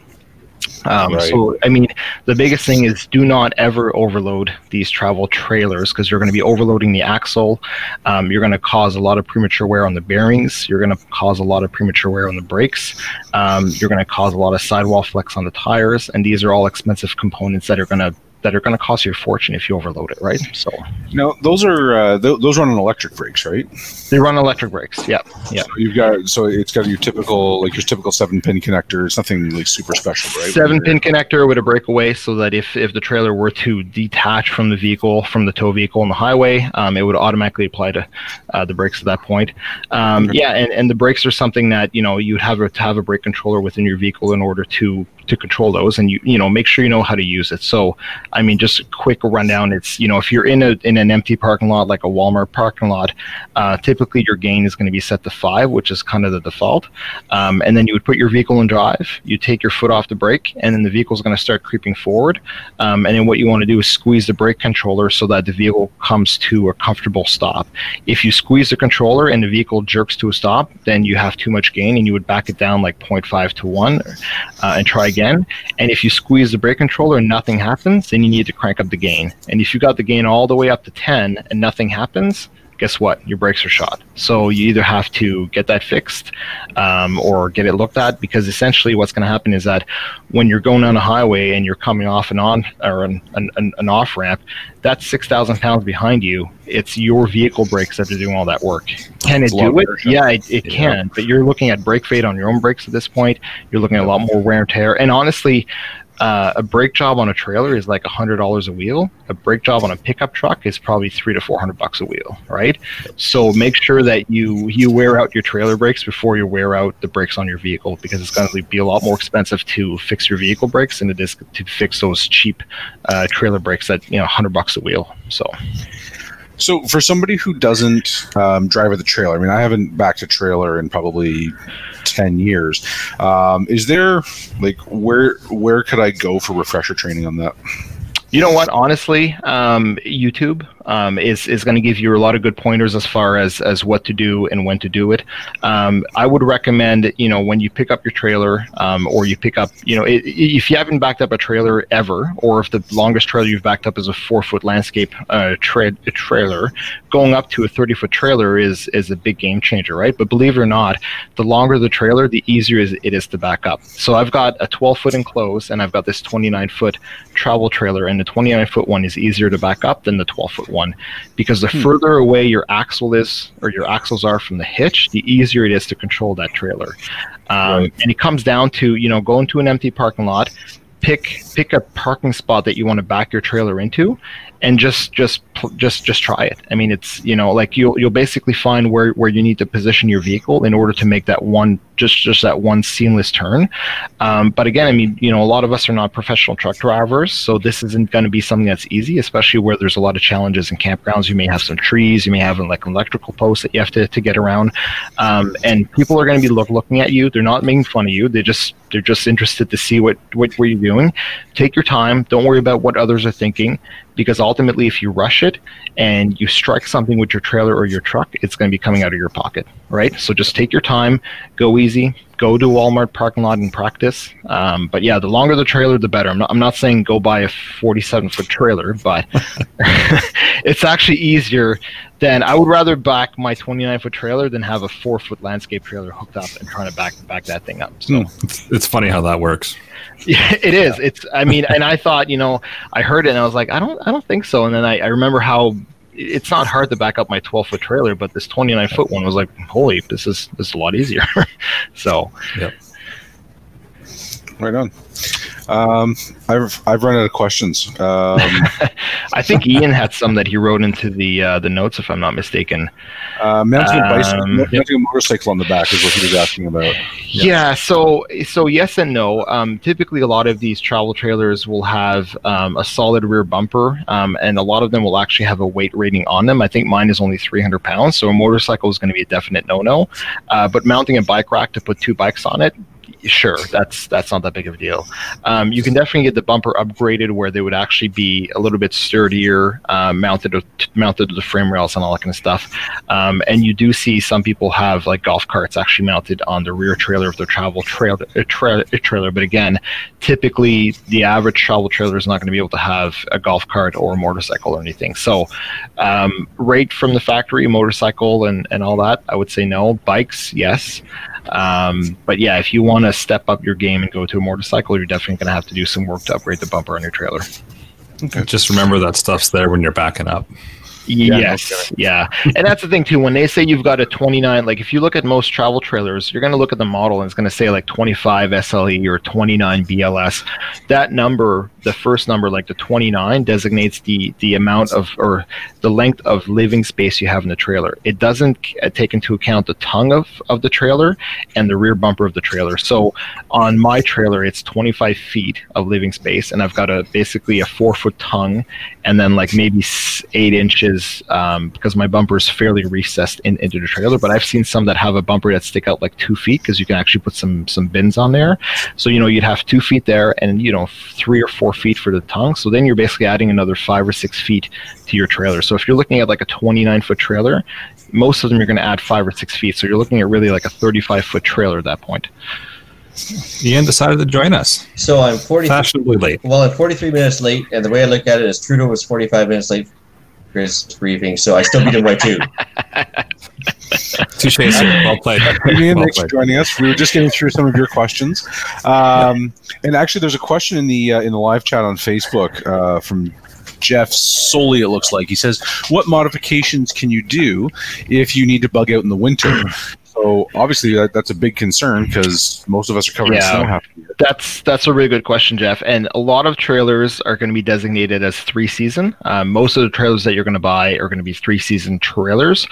um, right. So, I mean, the biggest thing is do not ever overload these travel trailers because you're going to be overloading the axle. Um, you're going to cause a lot of premature wear on the bearings. You're going to cause a lot of premature wear on the brakes. Um, you're going to cause a lot of sidewall flex on the tires. And these are all expensive components that are going to that are going to cost you a fortune if you overload it, right? So no, those are uh, th- those run on electric brakes, right? They run electric brakes. Yeah, yeah. So you've got so it's got your typical like your typical seven pin connector, something like super special, right? Seven pin connector with a breakaway, so that if if the trailer were to detach from the vehicle from the tow vehicle on the highway, um, it would automatically apply to uh, the brakes at that point. Um, okay. Yeah, and, and the brakes are something that you know you'd have to have a brake controller within your vehicle in order to to control those and you you know make sure you know how to use it. So i mean just a quick rundown it's you know if you're in a in an empty parking lot like a walmart parking lot uh, typically your gain is going to be set to five which is kind of the default. Um, and then you would put your vehicle in drive you take your foot off the brake and then the vehicle is going to start creeping forward. Um, and then what you want to do is squeeze the brake controller so that the vehicle comes to a comfortable stop. If you squeeze the controller and the vehicle jerks to a stop then you have too much gain and you would back it down like 0.5 to 1 uh, and try again. And if you squeeze the brake controller and nothing happens, then you need to crank up the gain. And if you got the gain all the way up to 10 and nothing happens, guess what? Your brakes are shot. So you either have to get that fixed um, or get it looked at because essentially what's going to happen is that when you're going on a highway and you're coming off and on or an, an, an off ramp, that's 6,000 pounds behind you. It's your vehicle brakes that are doing all that work. Can it do it? Yeah, it, it yeah. can. But you're looking at brake fade on your own brakes at this point. You're looking at a lot more wear and tear. And honestly, uh, a brake job on a trailer is like hundred dollars a wheel. A brake job on a pickup truck is probably three to four hundred bucks a wheel, right? So make sure that you you wear out your trailer brakes before you wear out the brakes on your vehicle because it's going to be a lot more expensive to fix your vehicle brakes than it is to fix those cheap uh, trailer brakes at you know hundred bucks a wheel. So. So, for somebody who doesn't um, drive with a trailer, I mean, I haven't backed a trailer in probably 10 years. Um, is there like where where could I go for refresher training on that? You know what? Honestly, um, YouTube um, is is going to give you a lot of good pointers as far as as what to do and when to do it. Um, I would recommend, you know, when you pick up your trailer um, or you pick up, you know, it, if you haven't backed up a trailer ever, or if the longest trailer you've backed up is a four foot landscape uh, tra- trailer, going up to a thirty foot trailer is is a big game changer, right? But believe it or not, the longer the trailer, the easier it is to back up. So I've got a twelve foot enclosed, and I've got this twenty nine foot travel trailer, and the twenty nine foot one is easier to back up than the twelve foot one because the hmm. further away your axle is or your axles are from the hitch, the easier it is to control that trailer. Um, right. And it comes down to you know go into an empty parking lot, pick pick a parking spot that you want to back your trailer into, and just just just just try it. I mean, it's you know like you'll you'll basically find where where you need to position your vehicle in order to make that one just just that one seamless turn. Um, but again, I mean, you know, a lot of us are not professional truck drivers, so this isn't going to be something that's easy, especially where there's a lot of challenges in campgrounds. You may have some trees, you may have like electrical posts that you have to, to get around, um, and people are going to be look, looking at you. They're not making fun of you. They just they're just interested to see what what, what you're doing. Take your time. Don't worry about what others are thinking because ultimately if you rush it and you strike something with your trailer or your truck it's going to be coming out of your pocket right? So just take your time go easy go to Walmart parking lot and practice. Um, but yeah, the longer the trailer, the better. I'm not, I'm not saying go buy a 47 foot trailer, but it's actually easier than I would rather back my 29 foot trailer than have a four foot landscape trailer hooked up and trying to back back that thing up. So it's, it's funny how that works. Yeah, it is. It's. I mean, and I thought, you know, I heard it and I was like, I don't, I don't think so. And then I, I remember how it's not hard to back up my 12 foot trailer, but this 29 foot one was like, holy, this is this is a lot easier. so, yep. Right on. Um, I've I've run out of questions. Um, I think Ian had some that he wrote into the uh, the notes, if I'm not mistaken. Uh, mounting, a bicycle, um, mounting a motorcycle on the back is what he was asking about. Yeah. yeah so so yes and no. Um, typically, a lot of these travel trailers will have um, a solid rear bumper, um, and a lot of them will actually have a weight rating on them. I think mine is only 300 pounds, so a motorcycle is going to be a definite no-no. Uh, but mounting a bike rack to put two bikes on it sure, that's that's not that big of a deal. Um, you can definitely get the bumper upgraded where they would actually be a little bit sturdier, uh, mounted to, mounted to the frame rails and all that kind of stuff. Um, and you do see some people have like golf carts actually mounted on the rear trailer of their travel trail, uh, tra- uh, trailer. But again, typically the average travel trailer is not going to be able to have a golf cart or a motorcycle or anything. So, um, right from the factory, motorcycle and and all that, I would say no. Bikes, yes. Um, but yeah, if you want to step up your game and go to a motorcycle, you're definitely going to have to do some work to upgrade the bumper on your trailer. Okay. Just remember that stuff's there when you're backing up. Yeah, yes, yeah, and that's the thing too. When they say you've got a 29, like if you look at most travel trailers, you're going to look at the model and it's going to say like 25 SLE or 29 BLS. That number, the first number, like the 29, designates the the amount of or the length of living space you have in the trailer. It doesn't take into account the tongue of of the trailer and the rear bumper of the trailer. So on my trailer, it's 25 feet of living space, and I've got a basically a four foot tongue, and then like maybe eight inches um, because my bumper is fairly recessed in, into the trailer. But I've seen some that have a bumper that stick out like two feet because you can actually put some some bins on there. So you know you'd have two feet there, and you know three or four feet for the tongue. So then you're basically adding another five or six feet to your trailer. So if you're looking at like a 29 foot trailer, most of them you're going to add five or six feet. So you're looking at really like a 35 foot trailer at that point. Ian decided to join us. So I'm 40 fashionably late. Well, I'm 43 minutes late, and the way I look at it is Trudeau was 45 minutes late Chris briefing, so I still beat him by two. Touche, sir. Well played. Ian, well thanks for joining us. We were just getting through some of your questions, um, and actually, there's a question in the uh, in the live chat on Facebook uh, from Jeff Soley. It looks like he says, "What modifications can you do if you need to bug out in the winter?" So obviously that, that's a big concern because most of us are covered yeah, in snow half the year. That's that's a really good question, Jeff. And a lot of trailers are going to be designated as three season. Um, most of the trailers that you're going to buy are going to be three season trailers.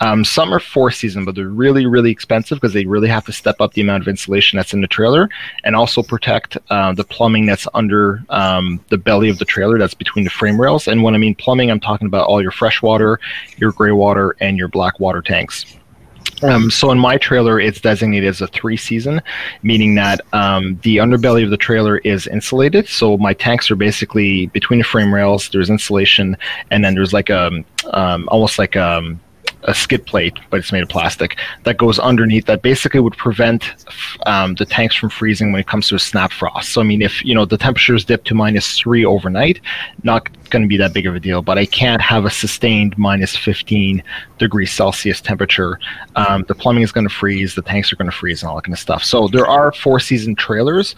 Um, some are four season, but they're really really expensive because they really have to step up the amount of insulation that's in the trailer and also protect uh, the plumbing that's under um, the belly of the trailer that's between the frame rails. And when I mean plumbing, I'm talking about all your fresh water, your gray water, and your black water tanks. Um, so in my trailer, it's designated as a three season, meaning that um, the underbelly of the trailer is insulated. So my tanks are basically between the frame rails. There's insulation, and then there's like a um, almost like a um, a skid plate, but it's made of plastic that goes underneath that basically would prevent um, the tanks from freezing when it comes to a snap frost. So I mean, if you know the temperatures dip to minus three overnight, not going to be that big of a deal. But I can't have a sustained minus 15 degrees Celsius temperature. Um, the plumbing is going to freeze, the tanks are going to freeze, and all that kind of stuff. So there are four season trailers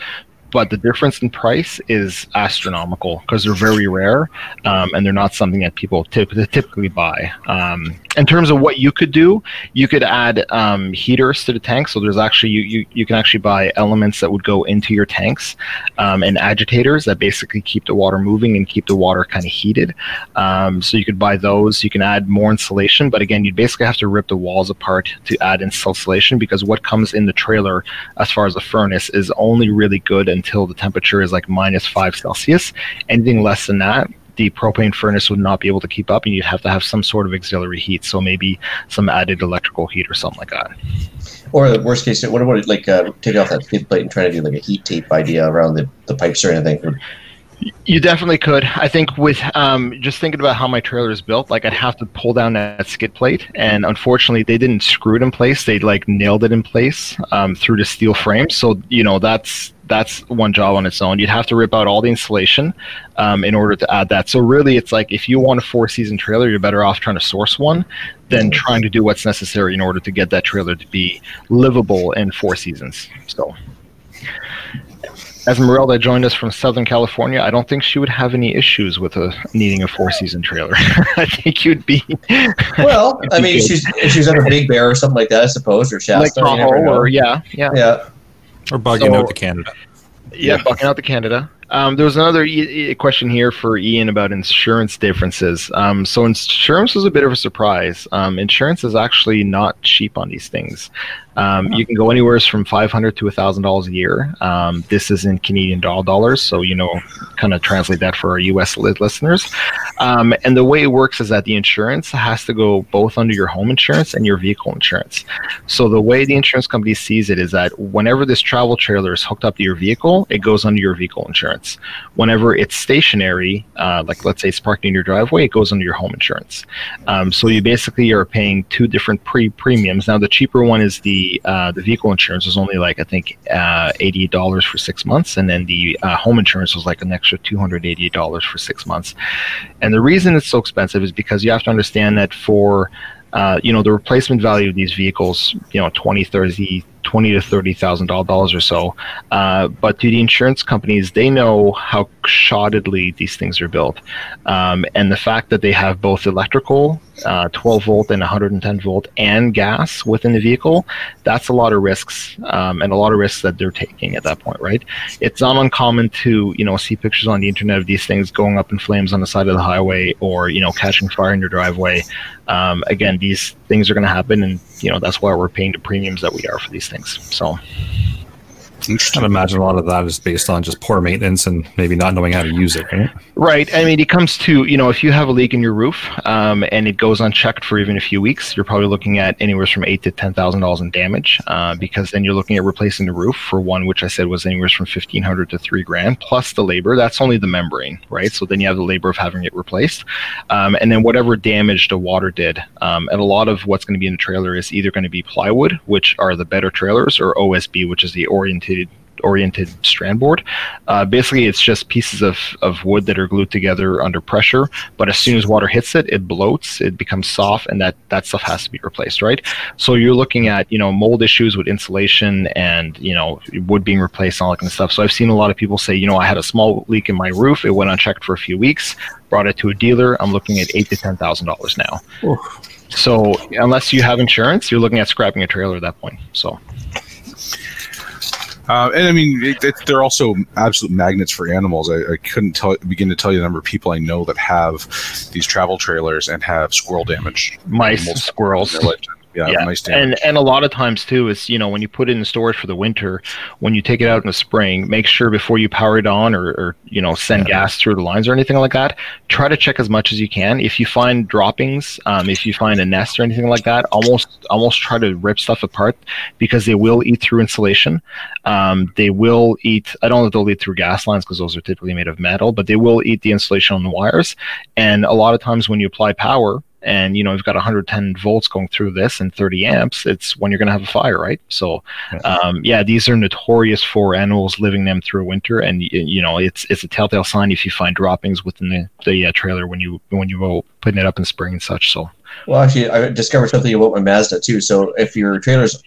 but the difference in price is astronomical because they're very rare um, and they're not something that people typ- typically buy. Um, in terms of what you could do, you could add um, heaters to the tank. So there's actually you, you you can actually buy elements that would go into your tanks um, and agitators that basically keep the water moving and keep the water kind of heated. Um, so you could buy those. You can add more insulation, but again, you'd basically have to rip the walls apart to add insulation because what comes in the trailer as far as the furnace is only really good until the temperature is like minus five Celsius. Anything less than that, the propane furnace would not be able to keep up, and you'd have to have some sort of auxiliary heat. So maybe some added electrical heat or something like that. Or the worst case, what about like uh, take off that plate and try to do like a heat tape idea around the, the pipes or anything? You definitely could. I think with um, just thinking about how my trailer is built, like I'd have to pull down that skid plate, and unfortunately, they didn't screw it in place. They like nailed it in place um, through the steel frame. So you know that's that's one job on its own. You'd have to rip out all the insulation um, in order to add that. So really, it's like if you want a four season trailer, you're better off trying to source one than trying to do what's necessary in order to get that trailer to be livable in four seasons. So. Esmeralda joined us from Southern California. I don't think she would have any issues with a needing a four season trailer. I think you'd be Well, I mean, she's if she's under a Big Bear or something like that, I suppose, or Shasta. you never Tahoe or yeah, yeah. yeah. Or bugging So- out to Canada. Yeah, bucking out to Canada. Um, there was another e- question here for Ian about insurance differences. Um, so insurance was a bit of a surprise. Um, insurance is actually not cheap on these things. Um, you can go anywhere from five hundred to thousand dollars a year. Um, this is in Canadian doll- dollars, so you know, kind of translate that for our U.S. li- listeners. Um, and the way it works is that the insurance has to go both under your home insurance and your vehicle insurance. So the way the insurance company sees it is that whenever this travel trailer is hooked up to your vehicle, it goes under your vehicle insurance. Whenever it's stationary, uh, like let's say it's parked in your driveway, it goes under your home insurance. Um, so you basically are paying two different pre premiums. Now the cheaper one is the uh, the vehicle insurance is only like I think uh, eighty dollars for six months, and then the uh, home insurance was like an extra two hundred eighty eight dollars for six months. And the reason it's so expensive is because you have to understand that for uh, you know the replacement value of these vehicles, you know, 20, 30, 20 to thirty thousand dollars or so. Uh, but to the insurance companies, they know how shoddily these things are built, um, and the fact that they have both electrical, uh, 12 volt and 110 volt, and gas within the vehicle, that's a lot of risks um, and a lot of risks that they're taking at that point, right? It's not uncommon to you know see pictures on the internet of these things going up in flames on the side of the highway or you know catching fire in your driveway. Um, again, these things are going to happen, and you know that's why we're paying the premiums that we are for these things. So I'd imagine a lot of that is based on just poor maintenance and maybe not knowing how to use it, right? Right. I mean, it comes to, you know, if you have a leak in your roof um, and it goes unchecked for even a few weeks, you're probably looking at anywhere from eight to ten thousand dollars in damage, uh, because then you're looking at replacing the roof for one, which I said was anywhere from fifteen hundred to three grand plus the labor. That's only the membrane, right? So then you have the labor of having it replaced, um, and then whatever damage the water did. Um, and a lot of what's going to be in the trailer is either going to be plywood, which are the better trailers, or OSB, which is the oriented oriented strand board. Uh, basically, it's just pieces of, of wood that are glued together under pressure. But as soon as water hits it, it bloats, it becomes soft, and that, that stuff has to be replaced, right? So you're looking at you know mold issues with insulation and you know wood being replaced and all that kind of stuff. So I've seen a lot of people say, you know, I had a small leak in my roof. It went unchecked for a few weeks. Brought it to a dealer. I'm looking at eight to ten thousand dollars now. So unless you have insurance, you're looking at scrapping a trailer at that point. So Uh, and I mean, it, it, they're also absolute magnets for animals. I, I couldn't tell, begin to tell you the number of people I know that have these travel trailers and have squirrel damage. mice, squirrels. In their lifetime. Yeah, Yeah, damage. and and a lot of times too is you know when you put it in storage for the winter when you take it out in the spring make sure before you power it on or, or you know send gas through the lines or anything like that try to check as much as you can if you find droppings um, if you find a nest or anything like that almost almost try to rip stuff apart because they will eat through insulation um, they will eat i don't know if they'll eat through gas lines because those are typically made of metal but they will eat the insulation on the wires and a lot of times when you apply power and you know you've got 110 volts going through this and 30 amps it's when you're going to have a fire right? So um, yeah these are notorious for animals living them through winter. And you know it's it's a telltale sign if you find droppings within the, the uh, trailer when you when you go putting it up in spring and such so. Well, actually, I discovered something about my Mazda too. So if your trailer's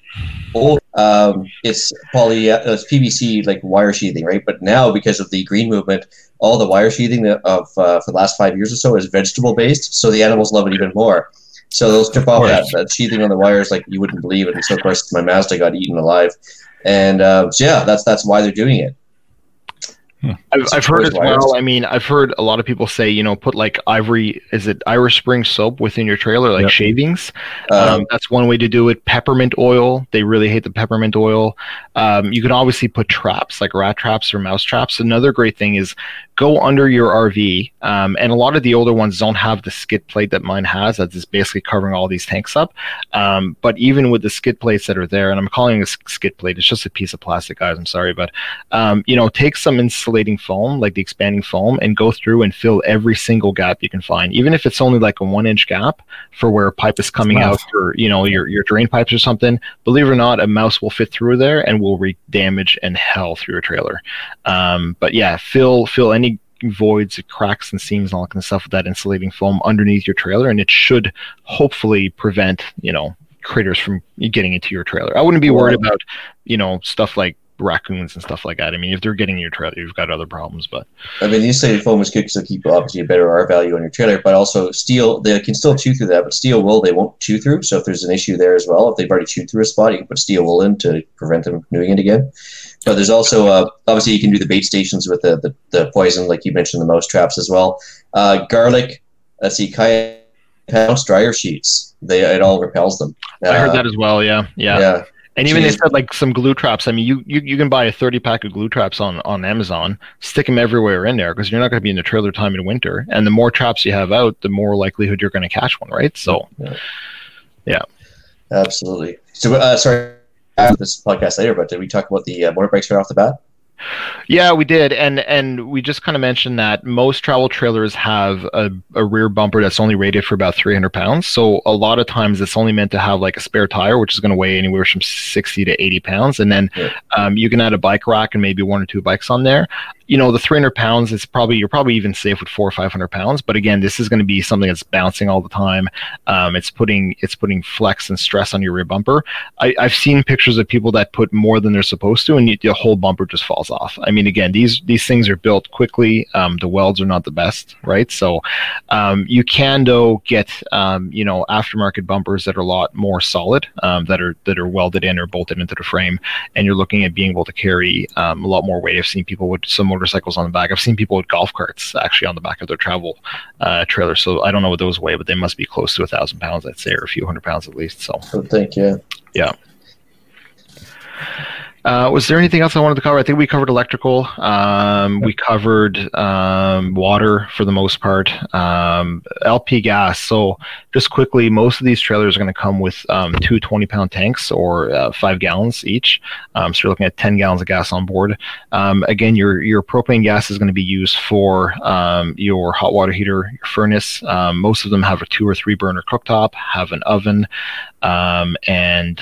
old, um, it's poly, uh, it's PVC like wire sheathing, right? But now because of the green movement, all the wire sheathing of uh, for the last five years or so is vegetable based. So the animals love it even more. So they'll strip off that, that sheathing on the wires like you wouldn't believe it. And so of course my Mazda got eaten alive. And uh, so yeah, that's that's why they're doing it. I've, I've heard as well. I mean, I've heard a lot of people say, you know, put like ivory, is it Irish Spring soap within your trailer, like Yep. shavings. Um, Um, that's one way to do it. Peppermint oil. They really hate the peppermint oil. Um, you can obviously put traps, like rat traps or mouse traps. Another great thing is go under your RV. Um, and a lot of the older ones don't have the skid plate that mine has. That is basically covering all these tanks up. Um, but even with the skid plates that are there, and I'm calling it a skid plate, it's just a piece of plastic, guys. I'm sorry, but um, you know, take some insulating foam, like the expanding foam, and go through and fill every single gap you can find, even if it's only like a one inch gap for where a pipe is coming out for you know your your drain pipes or something. Believe it or not, a mouse will fit through there and will wreak damage and hell through your trailer. Um, but yeah, fill fill any voids, cracks, and seams and all that kind of stuff with that insulating foam underneath your trailer, and it should hopefully prevent you know critters from getting into your trailer. I wouldn't be worried about you know stuff like raccoons and stuff like that. I mean, if they're getting in your trailer, you've got other problems. But I mean, the insulated foam is good because it'll keep obviously a better R value on your trailer, but also steel they can still chew through that, but steel wool they won't chew through. So if there's an issue there as well, if they've already chewed through a spot, you can put steel wool in to prevent them doing it again. But there's also uh, obviously you can do the bait stations with the, the, the poison, like you mentioned, the mouse traps as well. Uh, garlic, let's see, kayak dryer sheets. They it all repels them. Uh, I heard that as well. Yeah, yeah. Yeah. And even Jeez. they said like some glue traps. I mean, you, you, you can buy a 30 pack of glue traps on, on Amazon, stick them everywhere in there because you're not going to be in the trailer time in winter. And the more traps you have out, the more likelihood you're going to catch one, right? So, yeah. yeah. Absolutely. So, uh, sorry, this podcast later, but did we talk about the uh, motorbikes right off the bat? Yeah, we did, and and we just kind of mentioned that most travel trailers have a, a rear bumper that's only rated for about 300 pounds. So a lot of times it's only meant to have like a spare tire, which is going to weigh anywhere from 60 to 80 pounds, and then yeah. um, you can add a bike rack and maybe one or two bikes on there you know the 300 pounds is probably you're probably even safe with four or 500 pounds but again this is going to be something that's bouncing all the time. Um, it's putting it's putting flex and stress on your rear bumper. I, have seen pictures of people that put more than they're supposed to and you, the whole bumper just falls off. I mean again these these things are built quickly. Um, the welds are not the best right? So um, you can though get um, you know aftermarket bumpers that are a lot more solid um, that are that are welded in or bolted into the frame and you're looking at being able to carry um, a lot more weight. I've seen people with some motorcycles on the back. I've seen people with golf carts actually on the back of their travel uh, trailer. So I don't know what those weigh, but they must be close to a thousand pounds, I'd say, or a few hundred pounds at least. So I think, yeah. Yeah. Uh, was there anything else I wanted to cover? I think we covered electrical. Um, we covered um, water for the most part. Um, LP gas. So just quickly, most of these trailers are going to come with um, two 20 pound tanks or uh, five gallons each. Um, so you're looking at 10 gallons of gas on board. Um, again, your your propane gas is going to be used for your hot water heater, your furnace. most of them have a two or three burner cooktop, have an oven, and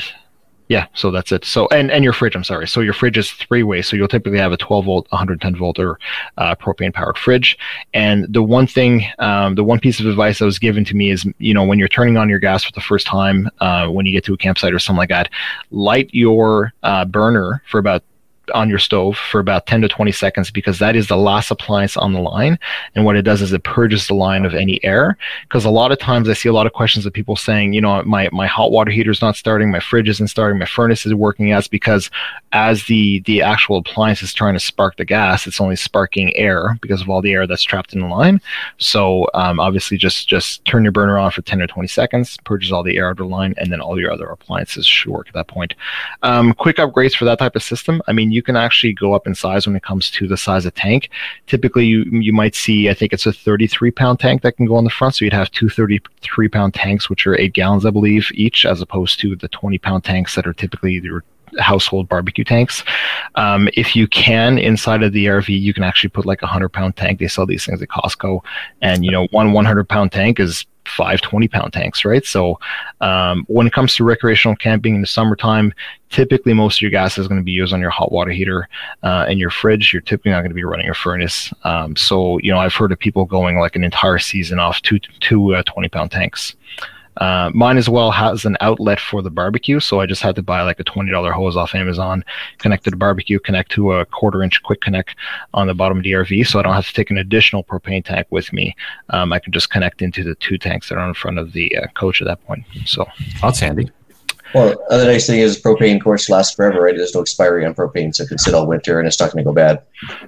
yeah, so that's it. So and and your fridge, I'm sorry. So your fridge is three way. So you'll typically have a 12 volt, 110 volt or uh, propane powered fridge. And the one thing, um, the one piece of advice that was given to me is, you know, when you're turning on your gas for the first time, uh, when you get to a campsite or something like that, light your uh, burner for about on your stove for about 10 to 20 seconds because that is the last appliance on the line. And what it does is it purges the line of any air. Because a lot of times I see a lot of questions of people saying, you know, my, my hot water heater is not starting, my fridge isn't starting, my furnace is working. That's because as the, the actual appliance is trying to spark the gas, it's only sparking air because of all the air that's trapped in the line. So um, obviously just, just turn your burner on for 10 or 20 seconds, purges all the air out of the line, and then all your other appliances should work at that point. Um, quick upgrades for that type of system. I mean, you can actually go up in size when it comes to the size of tank. Typically, you you might see I think it's a 33 pound tank that can go on the front, so you'd have two 33 pound tanks, which are eight gallons, I believe, each, as opposed to the 20 pound tanks that are typically your household barbecue tanks. Um, if you can, inside of the RV, you can actually put like a 100 pound tank. They sell these things at Costco, and you know, one 100 pound tank is five 20 pound tanks, right? So um, when it comes to recreational camping in the summertime, typically most of your gas is going to be used on your hot water heater uh, and your fridge. You're typically not going to be running a furnace. Um, so, you know, I've heard of people going like an entire season off two, two uh, 20 pound tanks. Uh, mine as well has an outlet for the barbecue, so I just had to buy like a twenty dollar hose off Amazon, connect to the barbecue, connect to a quarter inch quick connect on the bottom of the RV, so I don't have to take an additional propane tank with me. Um, I can just connect into the two tanks that are in front of the uh, coach at that point. So that's handy. Well, the nice thing is propane course lasts forever, right? There's no expiry on propane, so it can sit all winter and it's not going to go bad.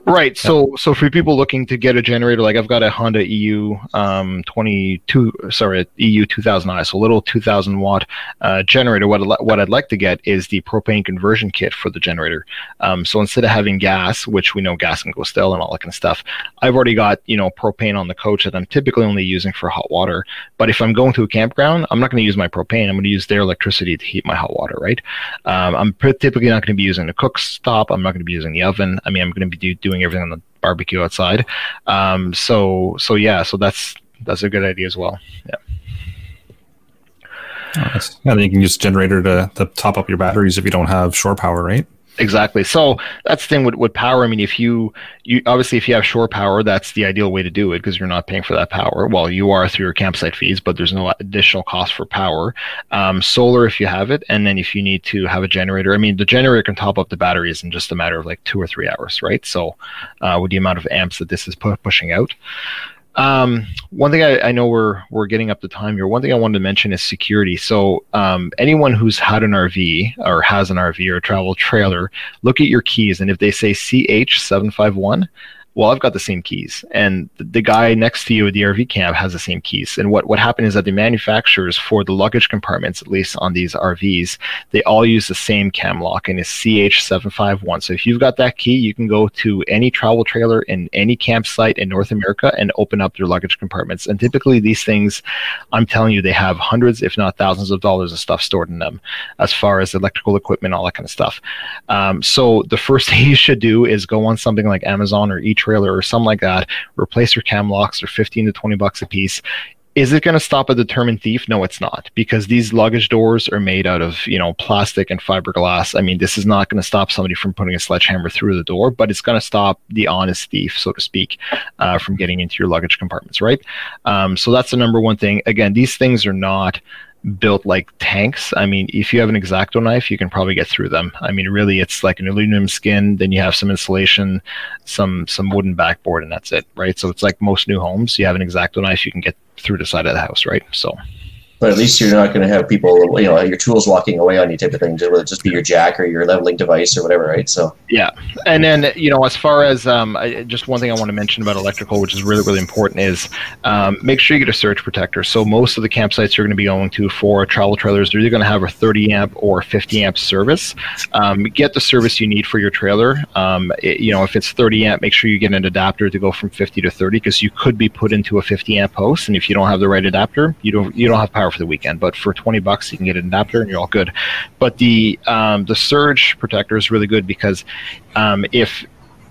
Right. So, so for people looking to get a generator, like I've got a Honda EU um, 22, sorry, EU 2000i, so a little 2000 watt uh, generator. What I'd, what I'd like to get is the propane conversion kit for the generator. Um, so instead of having gas, which we know gas can go stale and all that kind of stuff, I've already got you know propane on the coach that I'm typically only using for hot water. But if I'm going to a campground, I'm not going to use my propane. I'm going to use their electricity to heat my hot water, right? Um, I'm typically not going to be using the cook stop. I'm not going to be using the oven. I mean, I'm going to be do, doing everything on the barbecue outside. Um, so so yeah, so that's that's a good idea as well. Yeah. Nice. Then you can use generator to, to top up your batteries if you don't have shore power, right? Exactly. So that's the thing with, with power. I mean, if you, you obviously if you have shore power, that's the ideal way to do it because you're not paying for that power. Well, you are through your campsite fees, but there's no additional cost for power. Um, solar if you have it, and then if you need to have a generator, I mean, the generator can top up the batteries in just a matter of like two or three hours, right? So uh, with the amount of amps that this is pu- pushing out. Um, one thing I, I, know we're we're getting up to time here. One thing I wanted to mention is security. So um, anyone who's had an RV or has an RV or a travel trailer, look at your keys, and if they say CH seven five one, well, I've got the same keys, and the, guy next to you at the RV camp has the same keys. And what, what happened is that the manufacturers for the luggage compartments, at least on these RVs, they all use the same cam lock and it's CH751. So if you've got that key, you can go to any travel trailer in any campsite in North America and open up their luggage compartments. And typically these things, I'm telling you, they have hundreds, if not thousands of dollars of stuff stored in them as far as electrical equipment, all that kind of stuff. Um, so the first thing you should do is go on something like Amazon or each trailer or something like that, replace your cam locks. They're 15 to 20 bucks a piece. Is it going to stop a determined thief? No, it's not, because these luggage doors are made out of you know plastic and fiberglass. I mean, this is not going to stop somebody from putting a sledgehammer through the door, but it's going to stop the honest thief, so to speak, uh, from getting into your luggage compartments, right? Um, so that's the number one thing. Again, these things are not built like tanks. I mean, if you have an X-Acto knife, you can probably get through them. I mean, really, it's like an aluminum skin. Then you have some insulation, some some wooden backboard, and that's it, right? So it's like most new homes. You have an X-Acto knife, you can get through the side of the house, right? So but at least you're not going to have people, you know, your tools walking away on you type of thing. It will just be your jack or your leveling device or whatever, right? So yeah, and then you know, as far as um, I, just one thing I want to mention about electrical, which is really really important, is um, make sure you get a surge protector. So most of the campsites you're going to be going to for travel trailers, they're either going to have a 30 amp or 50 amp service. Um, get the service you need for your trailer. Um, it, you know, if it's 30 amp, make sure you get an adapter to go from 50 to 30 because you could be put into a 50 amp post, and if you don't have the right adapter, you don't you don't have power for the weekend. But for 20 bucks, you can get an adapter and you're all good. But the um, the surge protector is really good because um, if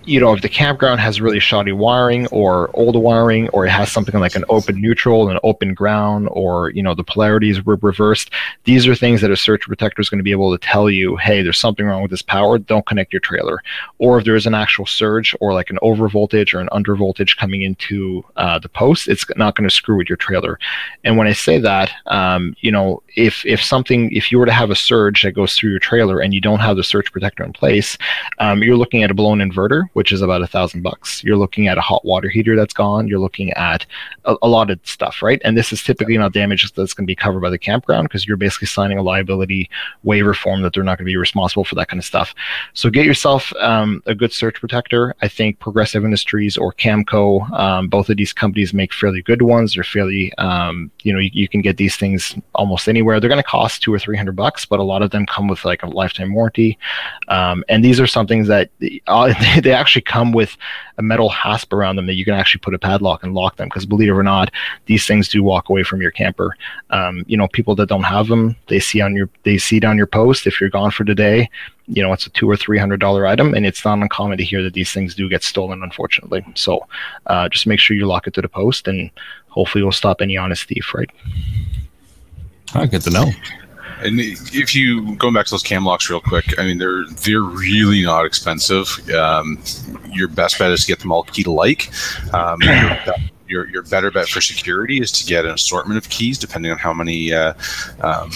you know, if the campground has really shoddy wiring or old wiring, or it has something like an open neutral and an open ground, or you know, the polarities were reversed, these are things that a surge protector is going to be able to tell you, hey, there's something wrong with this power. Don't connect your trailer. Or if there is an actual surge or like an over voltage or an under voltage coming into uh, the post, it's not going to screw with your trailer. And when I say that, um, you know, if if something, if you were to have a surge that goes through your trailer and you don't have the surge protector in place, um, you're looking at a blown inverter which is about a thousand bucks. You're looking at a hot water heater that's gone. You're looking at a, a lot of stuff, right? And this is typically not damage that's going to be covered by the campground because you're basically signing a liability waiver form that they're not going to be responsible for that kind of stuff. So get yourself um, a good surge protector. I think Progressive Industries or Camco, um, both of these companies make fairly good ones. They're fairly, um, you know, you, you, can get these things almost anywhere. They're going to cost two or three hundred bucks, but a lot of them come with like a lifetime warranty. Um, and these are some things that uh, they actually come with a metal hasp around them that you can actually put a padlock and lock them. Because believe it or not, these things do walk away from your camper. Um, you know, people that don't have them, they see on your they see down your post. If you're gone for today, you know it's a two or three hundred dollar item, and it's not uncommon to hear that these things do get stolen, unfortunately. So uh, just make sure you lock it to the post, and hopefully you'll stop any honest thief. Right. Oh, good to know. And if you going back to those cam locks real quick, I mean they're they're really not expensive. Um, your best bet is to get them all key to like. Um, your, your better bet for security is to get an assortment of keys, depending on how many uh, um,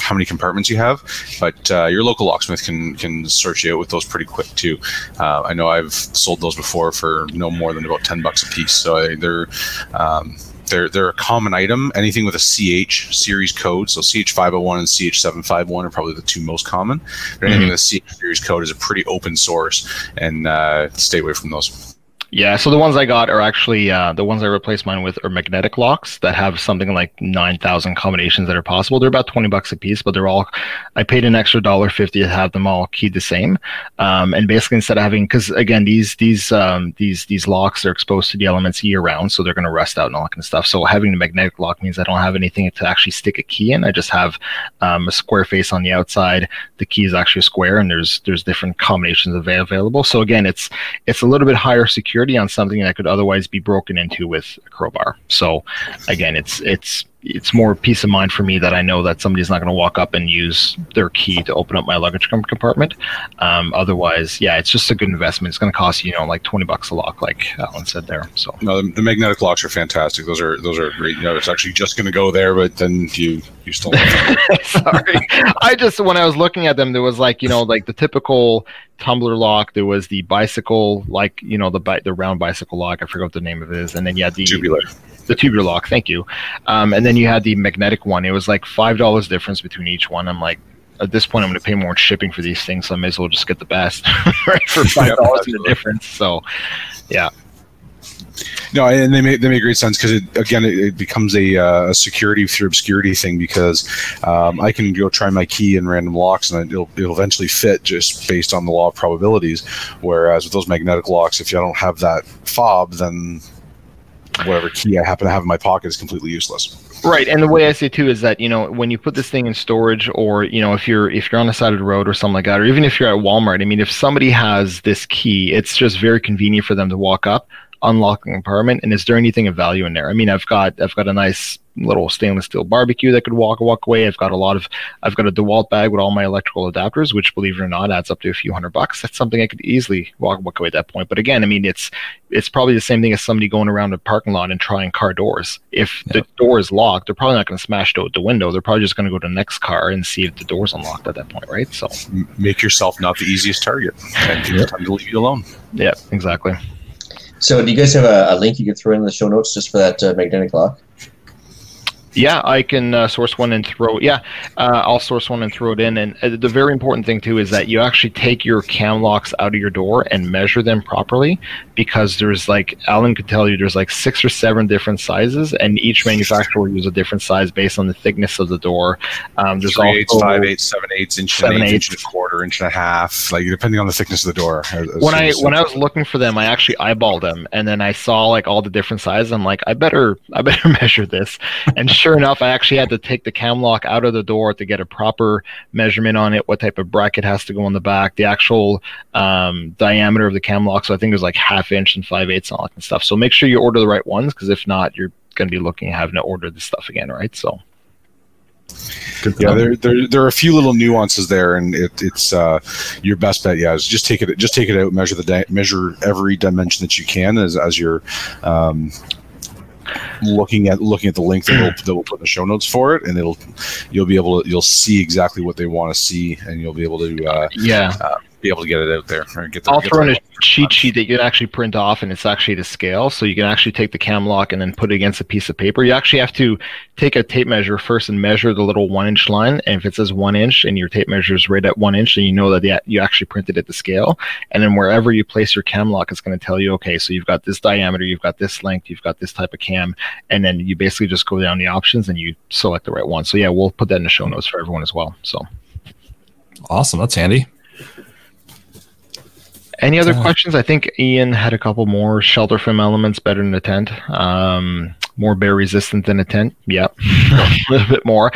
how many compartments you have. But uh, your local locksmith can can search you out with those pretty quick too. Uh, I know I've sold those before for no more than about ten bucks a piece. So they're um, they're they're a common item. Anything with a CH series code, so CH501 and CH751 are probably the two most common. But anything mm-hmm. with a CH series code is a pretty open source, and uh, stay away from those. Yeah, so the ones I got are actually uh, the ones I replaced mine with are magnetic locks that have something like nine thousand combinations that are possible. They're about twenty bucks a piece, but they're all. I paid an extra dollar fifty to have them all keyed the same, um, and basically instead of having because again these these um, these these locks are exposed to the elements year round, so they're going to rust out and all that kind of stuff. So having the magnetic lock means I don't have anything to actually stick a key in. I just have um, a square face on the outside. The key is actually a square, and there's there's different combinations available. So again, it's it's a little bit higher security security on something that could otherwise be broken into with a crowbar. So again, it's it's it's more peace of mind for me that I know that somebody's not going to walk up and use their key to open up my luggage compartment. Um, otherwise, yeah, it's just a good investment. It's going to cost you, you know, like twenty bucks a lock, like Alan said there. So no, the, the magnetic locks are fantastic. Those are those are great. You know, it's actually just going to go there, but then you you still. Sorry, I just when I was looking at them, there was like you know like the typical tumbler lock. There was the bicycle, like you know the bi- the round bicycle lock. I forgot what the name of it is, and then had the tubular the tubular lock. Thank you. Um, and then you had the magnetic one. It was like five dollars difference between each one. I'm like, at this point, I'm going to pay more in shipping for these things, so I may as well just get the best right for five dollars in the difference. So, yeah. No, and they make they make great sense because it again it, it becomes a, uh, a, security through obscurity thing because um, I can go try my key in random locks and it'll it'll eventually fit just based on the law of probabilities. Whereas with those magnetic locks, if you don't have that fob, then whatever key I happen to have in my pocket is completely useless. Right, and the way I say too is that you know when you put this thing in storage, or you know if you're if you're on the side of the road or something like that, or even if you're at Walmart, I mean, if somebody has this key, it's just very convenient for them to walk up, unlock the compartment, and is there anything of value in there? I mean, I've got I've got a nice little stainless steel barbecue that could walk walk away. I've got a lot of I've got a DeWalt bag with all my electrical adapters, which believe it or not adds up to a few hundred bucks. That's something I could easily walk walk away at that point. But again, I mean it's it's probably the same thing as somebody going around a parking lot and trying car doors. If yeah. the door is locked, they're probably not going to smash out the window. They're probably just going to go to the next car and see if the door's unlocked at that point, right? So make yourself not the easiest target and yep. time to leave you alone. Yeah, exactly. So, do you guys have a, a link you could throw in the show notes just for that uh, magnetic lock? Yeah, I can uh, source one and throw. Yeah, uh, I'll source one and throw it in. And uh, the very important thing too is that you actually take your cam locks out of your door and measure them properly, because there's like Alan could tell you, there's like six or seven different sizes, and each manufacturer will use a different size based on the thickness of the door. Um, there's Three eighths, five eighths, seven eighths, inch seven and eighth, inch and a quarter, inch and a half, like depending on the thickness of the door. When I when I was looking for them, I actually eyeballed them, and then I saw like all the different sizes. I'm like, I better I better measure this, and sure enough, I actually had to take the cam lock out of the door to get a proper measurement on it, what type of bracket has to go on the back, the actual um, diameter of the cam lock. So I think it was like half inch and five eighths and all that kind of stuff. So make sure you order the right ones because if not, you're going to be looking at having to order this stuff again, right? So. yeah, there, there, there are a few little nuances there, and it, it's uh, your best bet. Yeah, is just take it, just take it out, measure the di- measure every dimension that you can as as you're um, looking at looking at the link that we'll, that we'll put in the show notes for it, and it'll you'll be able to you'll see exactly what they want to see, and you'll be able to uh, yeah. Uh, be able to get it out there or get the, I'll throw in a cheat sheet that you can actually print off and it's actually to scale. So you can actually take the cam lock and then put it against a piece of paper. You actually have to take a tape measure first and measure the little one inch line. And if it says one inch and your tape measure is right at one inch, then you know that you actually printed it to scale. And then wherever you place your cam lock, it's going to tell you, okay, so you've got this diameter, you've got this length, you've got this type of cam. And then you basically just go down the options and you select the right one. So yeah, we'll put that in the show notes for everyone as well. So awesome. That's handy. Any other uh, questions? I think Ian had a couple more shelter from elements better than a tent. Um, more bear resistant than a tent. Yep, a little bit more.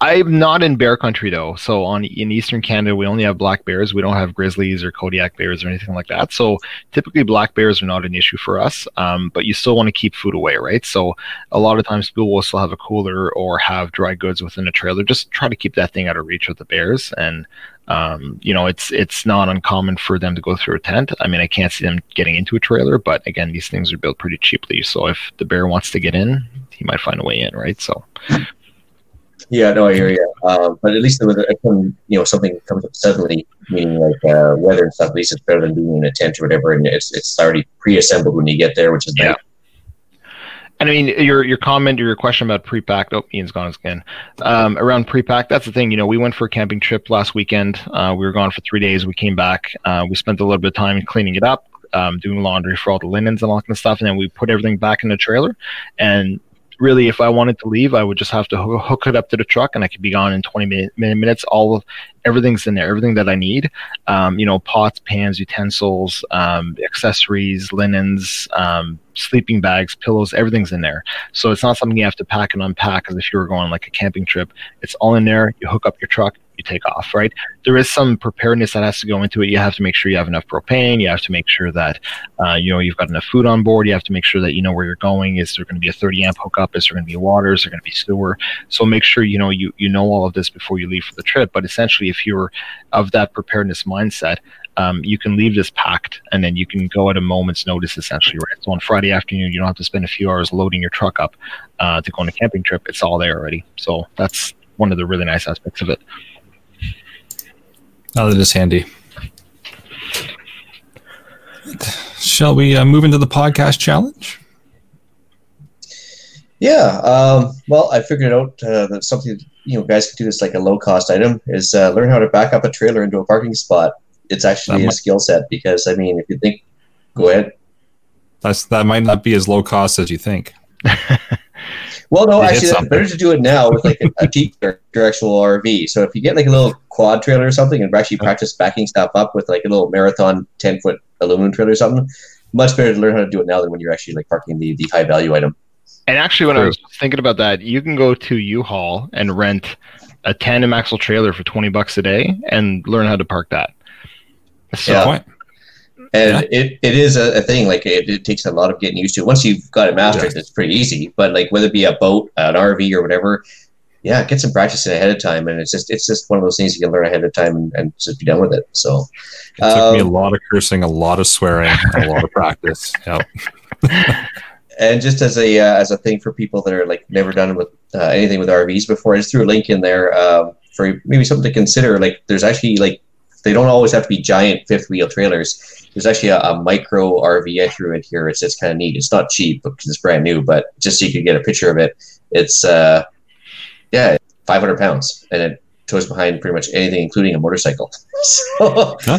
I'm not in bear country though. So on in eastern Canada, we only have black bears. We don't have grizzlies or Kodiak bears or anything like that. So typically, black bears are not an issue for us. Um, but you still want to keep food away, right? So a lot of times people will still have a cooler or have dry goods within a trailer. Just try to keep that thing out of reach of the bears and um, you know, it's it's not uncommon for them to go through a tent. I mean, I can't see them getting into a trailer, but again, these things are built pretty cheaply. So if the bear wants to get in, he might find a way in, right? So. Yeah, no, I hear you. Um, but at least when you know something comes up suddenly, meaning like uh, weather and stuff, at least it's better than being in a tent or whatever, and it's it's already pre-assembled when you get there, which is yeah. Nice. And I mean, your your comment or your question about pre-packed. Oh, Ian's gone again. Um, around pre-packed, that's the thing. You know, we went for a camping trip last weekend. Uh, we were gone for three days. We came back. Uh, we spent a little bit of time cleaning it up, um, doing laundry for all the linens and all that kind of stuff, and then we put everything back in the trailer. And really, if I wanted to leave, I would just have to hook it up to the truck, and I could be gone in 20 minutes. All of everything's in there, everything that I need. Um, you know, pots, pans, utensils, um, accessories, linens, um, sleeping bags, pillows, everything's in there. So it's not something you have to pack and unpack as if you were going like a camping trip. It's all in there. You hook up your truck, you take off, right? There is some preparedness that has to go into it. You have to make sure you have enough propane. You have to make sure that uh, you know you've got enough food on board. You have to make sure that you know where you're going. Is there going to be a 30 amp hookup? Is there going to be water? Is there going to be sewer? So make sure you know you you know all of this before you leave for the trip. But essentially, if you're of that preparedness mindset, um, you can leave this packed and then you can go at a moment's notice essentially right so on friday afternoon you don't have to spend a few hours loading your truck up uh, to go on a camping trip it's all there already so that's one of the really nice aspects of it now that is handy. Shall we uh, move into the podcast challenge? Yeah. Um, well, I figured out uh, that something you know guys can do this like a low cost item is uh, learn how to back up a trailer into a parking spot. It's actually a skill set because I mean, if you think, go ahead. That's that might not be as low cost as you think. Well, no, actually, it's better to do it now with like a, a cheaper actual RV. So if you get like a little quad trailer or something and actually practice backing stuff up with like a little marathon 10 foot aluminum trailer or something, much better to learn how to do it now than when you're actually like parking the, the high value item. And actually, when I was thinking about that, you can go to U-Haul and rent a tandem axle trailer for 20 bucks a day and learn how to park that. So, yeah and yeah. it, it is a, a thing like it, it, takes a lot of getting used to once you've got it mastered yeah. it's pretty easy but like whether it be a boat an rv or whatever yeah get some practice ahead of time and it's just it's just one of those things you can learn ahead of time and, and just be done with it so it took um, me a um, lot of cursing a lot of swearing a lot of practice yep. and just as a uh, as a thing for people that are like never done with uh, anything with rvs before i just threw a link in there uh, for maybe something to consider like there's actually like they don't always have to be giant fifth wheel trailers. There's actually a, a micro RV I threw in here. It's it's kind of neat. It's not cheap because it's brand new, but just so you can get a picture of it, it's uh, yeah, 500 pounds, and it tows behind pretty much anything, including a motorcycle. so huh?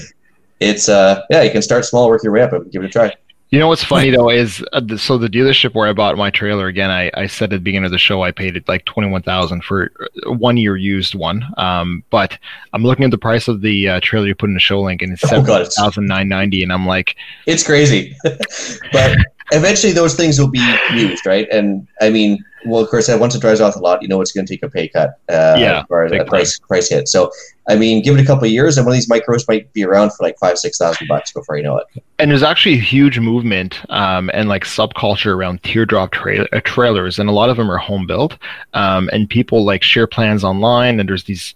it's uh, yeah, you can start small, work your way up, and give it a try. You know what's funny though is uh, the, so the dealership where I bought my trailer again. I, I said at the beginning of the show I paid it like twenty one thousand for uh, one year used one. Um, but I'm looking at the price of the uh, trailer you put in the show link and it's oh, seven thousand nine ninety, and I'm like, it's crazy. but eventually those things will be used, right? And I mean, well, of course, once it dries off a lot, you know it's going to take a pay cut, uh, yeah, or a price price hit. So, I mean, give it a couple of years, and one of these micros might be around for like five, six thousand bucks before you know it. And there's actually a huge movement um, and like subculture around teardrop tra- uh, trailers, and a lot of them are home built. Um, and people like share plans online, and there's these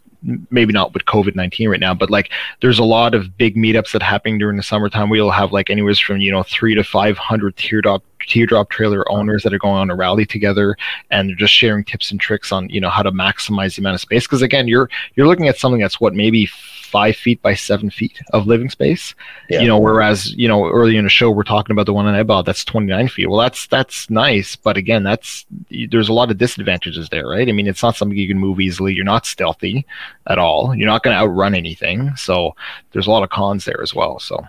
maybe not with COVID nineteen right now, but like there's a lot of big meetups that happen during the summertime. We'll have like anywhere from you know three to five hundred teardrop teardrop trailer owners that are going on a rally together and they're just sharing tips and tricks on you know how to maximize the amount of space. Because again, you're you're looking at something that's what maybe five feet by seven feet of living space. Yeah. You know, whereas you know earlier in the show we're talking about the one in I bought that's 29 feet. Well, that's that's nice, but again, that's there's a lot of disadvantages there, right? I mean, it's not something you can move easily. You're not stealthy at all. You're not going to outrun anything. So there's a lot of cons there as well. So.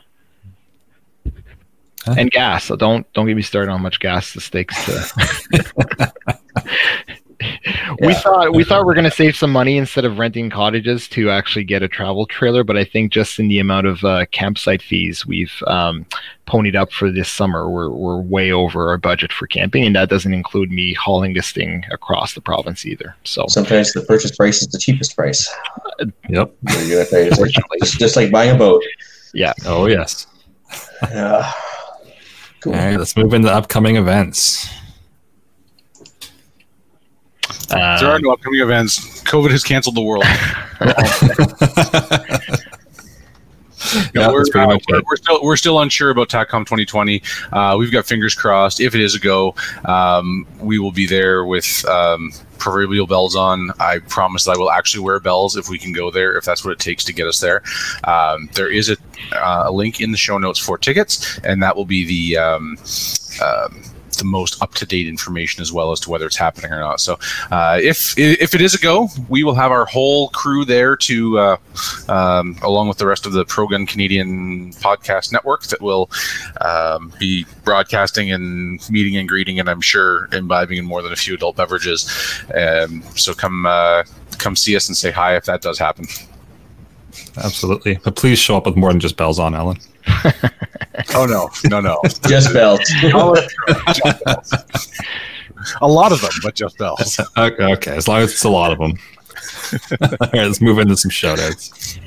Huh? And gas. So don't don't get me started on how much gas this takes to we thought we thought we are going to save some money instead of renting cottages to actually get a travel trailer, but I think just in the amount of uh, campsite fees we've um, ponied up for this summer, we're we're way over our budget for camping, and that doesn't include me hauling this thing across the province either. So sometimes the purchase price is the cheapest price. Uh, yep, just, just like buying a boat. Yeah. Oh yes. Yeah. Cool. All right, let's move into upcoming events. Uh, there are no upcoming events. COVID has canceled the world. yeah, we're, uh, we're, we're, still we're still unsure about TACCOM 2020. Uh, we've got fingers crossed. If it is a go, um, we will be there with um, proverbial bells on. I promise that I will actually wear bells if we can go there, if that's what it takes to get us there. Um, there is a, uh, a, link in the show notes for tickets, and that will be the um, um, the most up to date information as well as to whether it's happening or not. So uh, if if it is a go, we will have our whole crew there to uh, um, along with the rest of the Pro Gun Canadian podcast network that will um, be broadcasting and meeting and greeting, and I'm sure imbibing in more than a few adult beverages. Um, so come uh, come see us and say hi if that does happen. Absolutely. But please show up with more than just bells on, Alan. oh no, no, no. Just bells. just bells. a lot of them, but just bells. Okay, okay. As long as it's a lot of them. All right, let's move into some shout outs.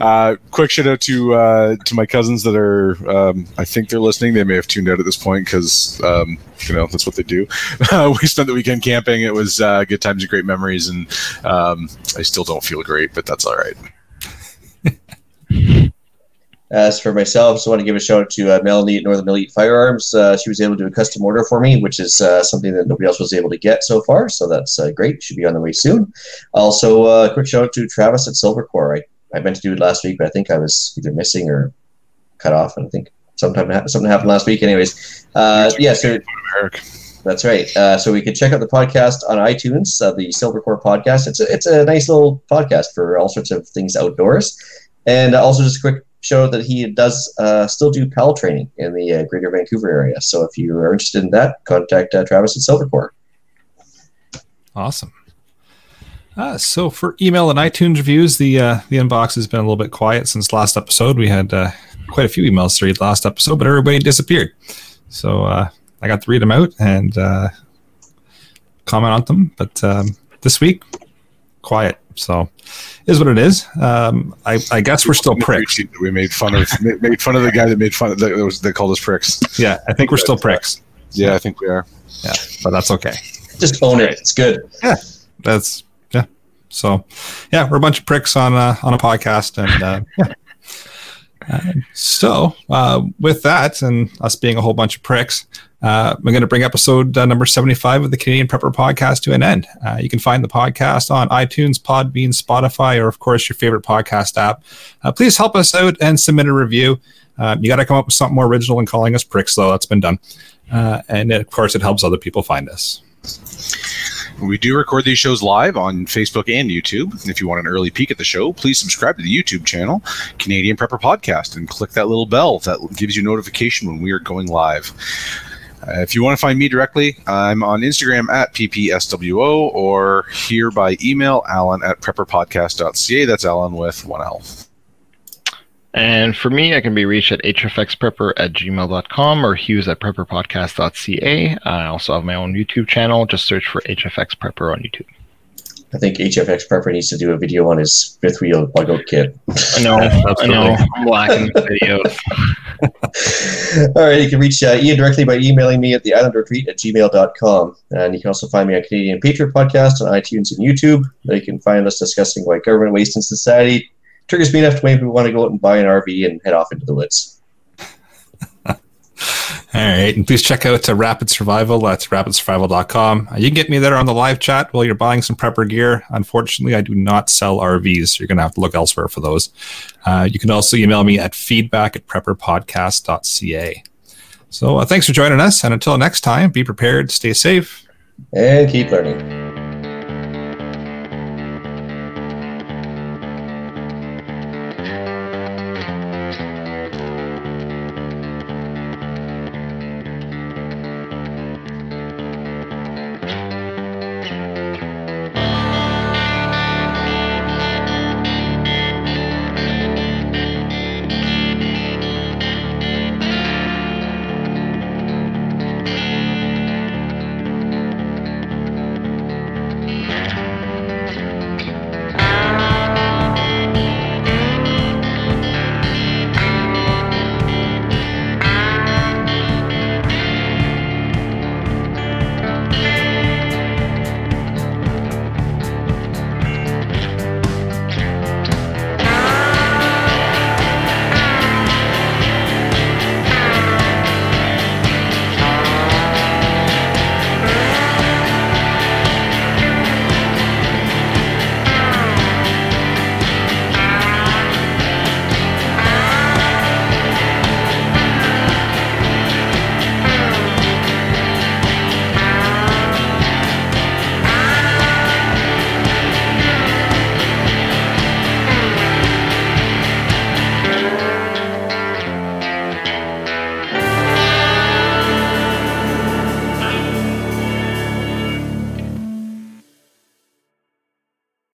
Uh, quick shout out to uh, to my cousins that are um, I think they're listening. They may have tuned out at this point because um, you know that's what they do. Uh, we spent the weekend camping. It was uh, good times and great memories, and um, I still don't feel great, but that's all right. As for myself, just want to give a shout out to uh, Melanie at Northern Elite Firearms. Uh, she was able to do a custom order for me, which is uh, something that nobody else was able to get so far. So that's uh, great. Should be on the way soon. Also, uh, a quick shout out to Travis at Silvercore. I, I meant to do it last week, but I think I was either missing or cut off. And I think sometime something happened last week. Anyways, uh, yeah. So that's right. Uh, so we can check out the podcast on iTunes, uh, the Silvercore podcast. It's a, it's a nice little podcast for all sorts of things outdoors. And also, just a quick show that he does uh, still do PAL training in the uh, Greater Vancouver area. So if you are interested in that, contact uh, Travis at Silvercore. Awesome. Uh, so for email and iTunes reviews, the uh, the inbox has been a little bit quiet since last episode. We had uh, quite a few emails to read last episode, but everybody disappeared. So I got to read them out and comment on them. But um, this week, quiet. So, is what it is. Um, I, I, guess we're still pricks. We made fun of made fun of the guy that made fun of that was that called us pricks. Yeah, I think we're still pricks. Yeah, I think we are. Yeah, but that's okay. Just own it. It's good. Yeah, that's yeah. So, yeah, we're a bunch of pricks on uh, on a podcast, and uh, yeah. So, uh, with that, and us being a whole bunch of pricks, uh, I'm going to bring episode uh, number 75 of the Canadian Prepper Podcast to an end. Uh, you can find the podcast on iTunes, Podbean, Spotify, or, of course, your favorite podcast app. Uh, please help us out and submit a review. You got to come up with something more original than calling us pricks, though. That's been done. And, of course, it helps other people find us. We do record these shows live on Facebook and YouTube. If you want an early peek at the show, please subscribe to the YouTube channel, Canadian Prepper Podcast, and click that little bell that gives you notification when we are going live. Uh, if you want to find me directly, I'm on Instagram at ppswo or here by email, alan at prepperpodcast.ca. That's Alan with one L. And for me, I can be reached at hfxprepper at gmail.com or hughes at prepperpodcast.ca. I also have my own YouTube channel. Just search for HFX Prepper on YouTube. I think HFX Prepper needs to do a video on his fifth wheel bug out kit. I know, I know. I'm lacking videos. All right, you can reach uh, Ian directly by emailing me at the island retreat at gmail.com. And you can also find me on Canadian Patriot Podcast on iTunes and YouTube. There you can find us discussing why government waste in society triggers me enough to make me want to go out and buy an RV and head off into the woods. All right. And please check out uh, Rapid Survival. That's rapidsurvival.com. Uh, you can get me there on the live chat while you're buying some prepper gear. Unfortunately, I do not sell RVs. So you're going to have to look elsewhere for those. Uh, you can also email me at feedback at prepperpodcast.ca. So uh, thanks for joining us. And until next time, be prepared, stay safe, and keep learning.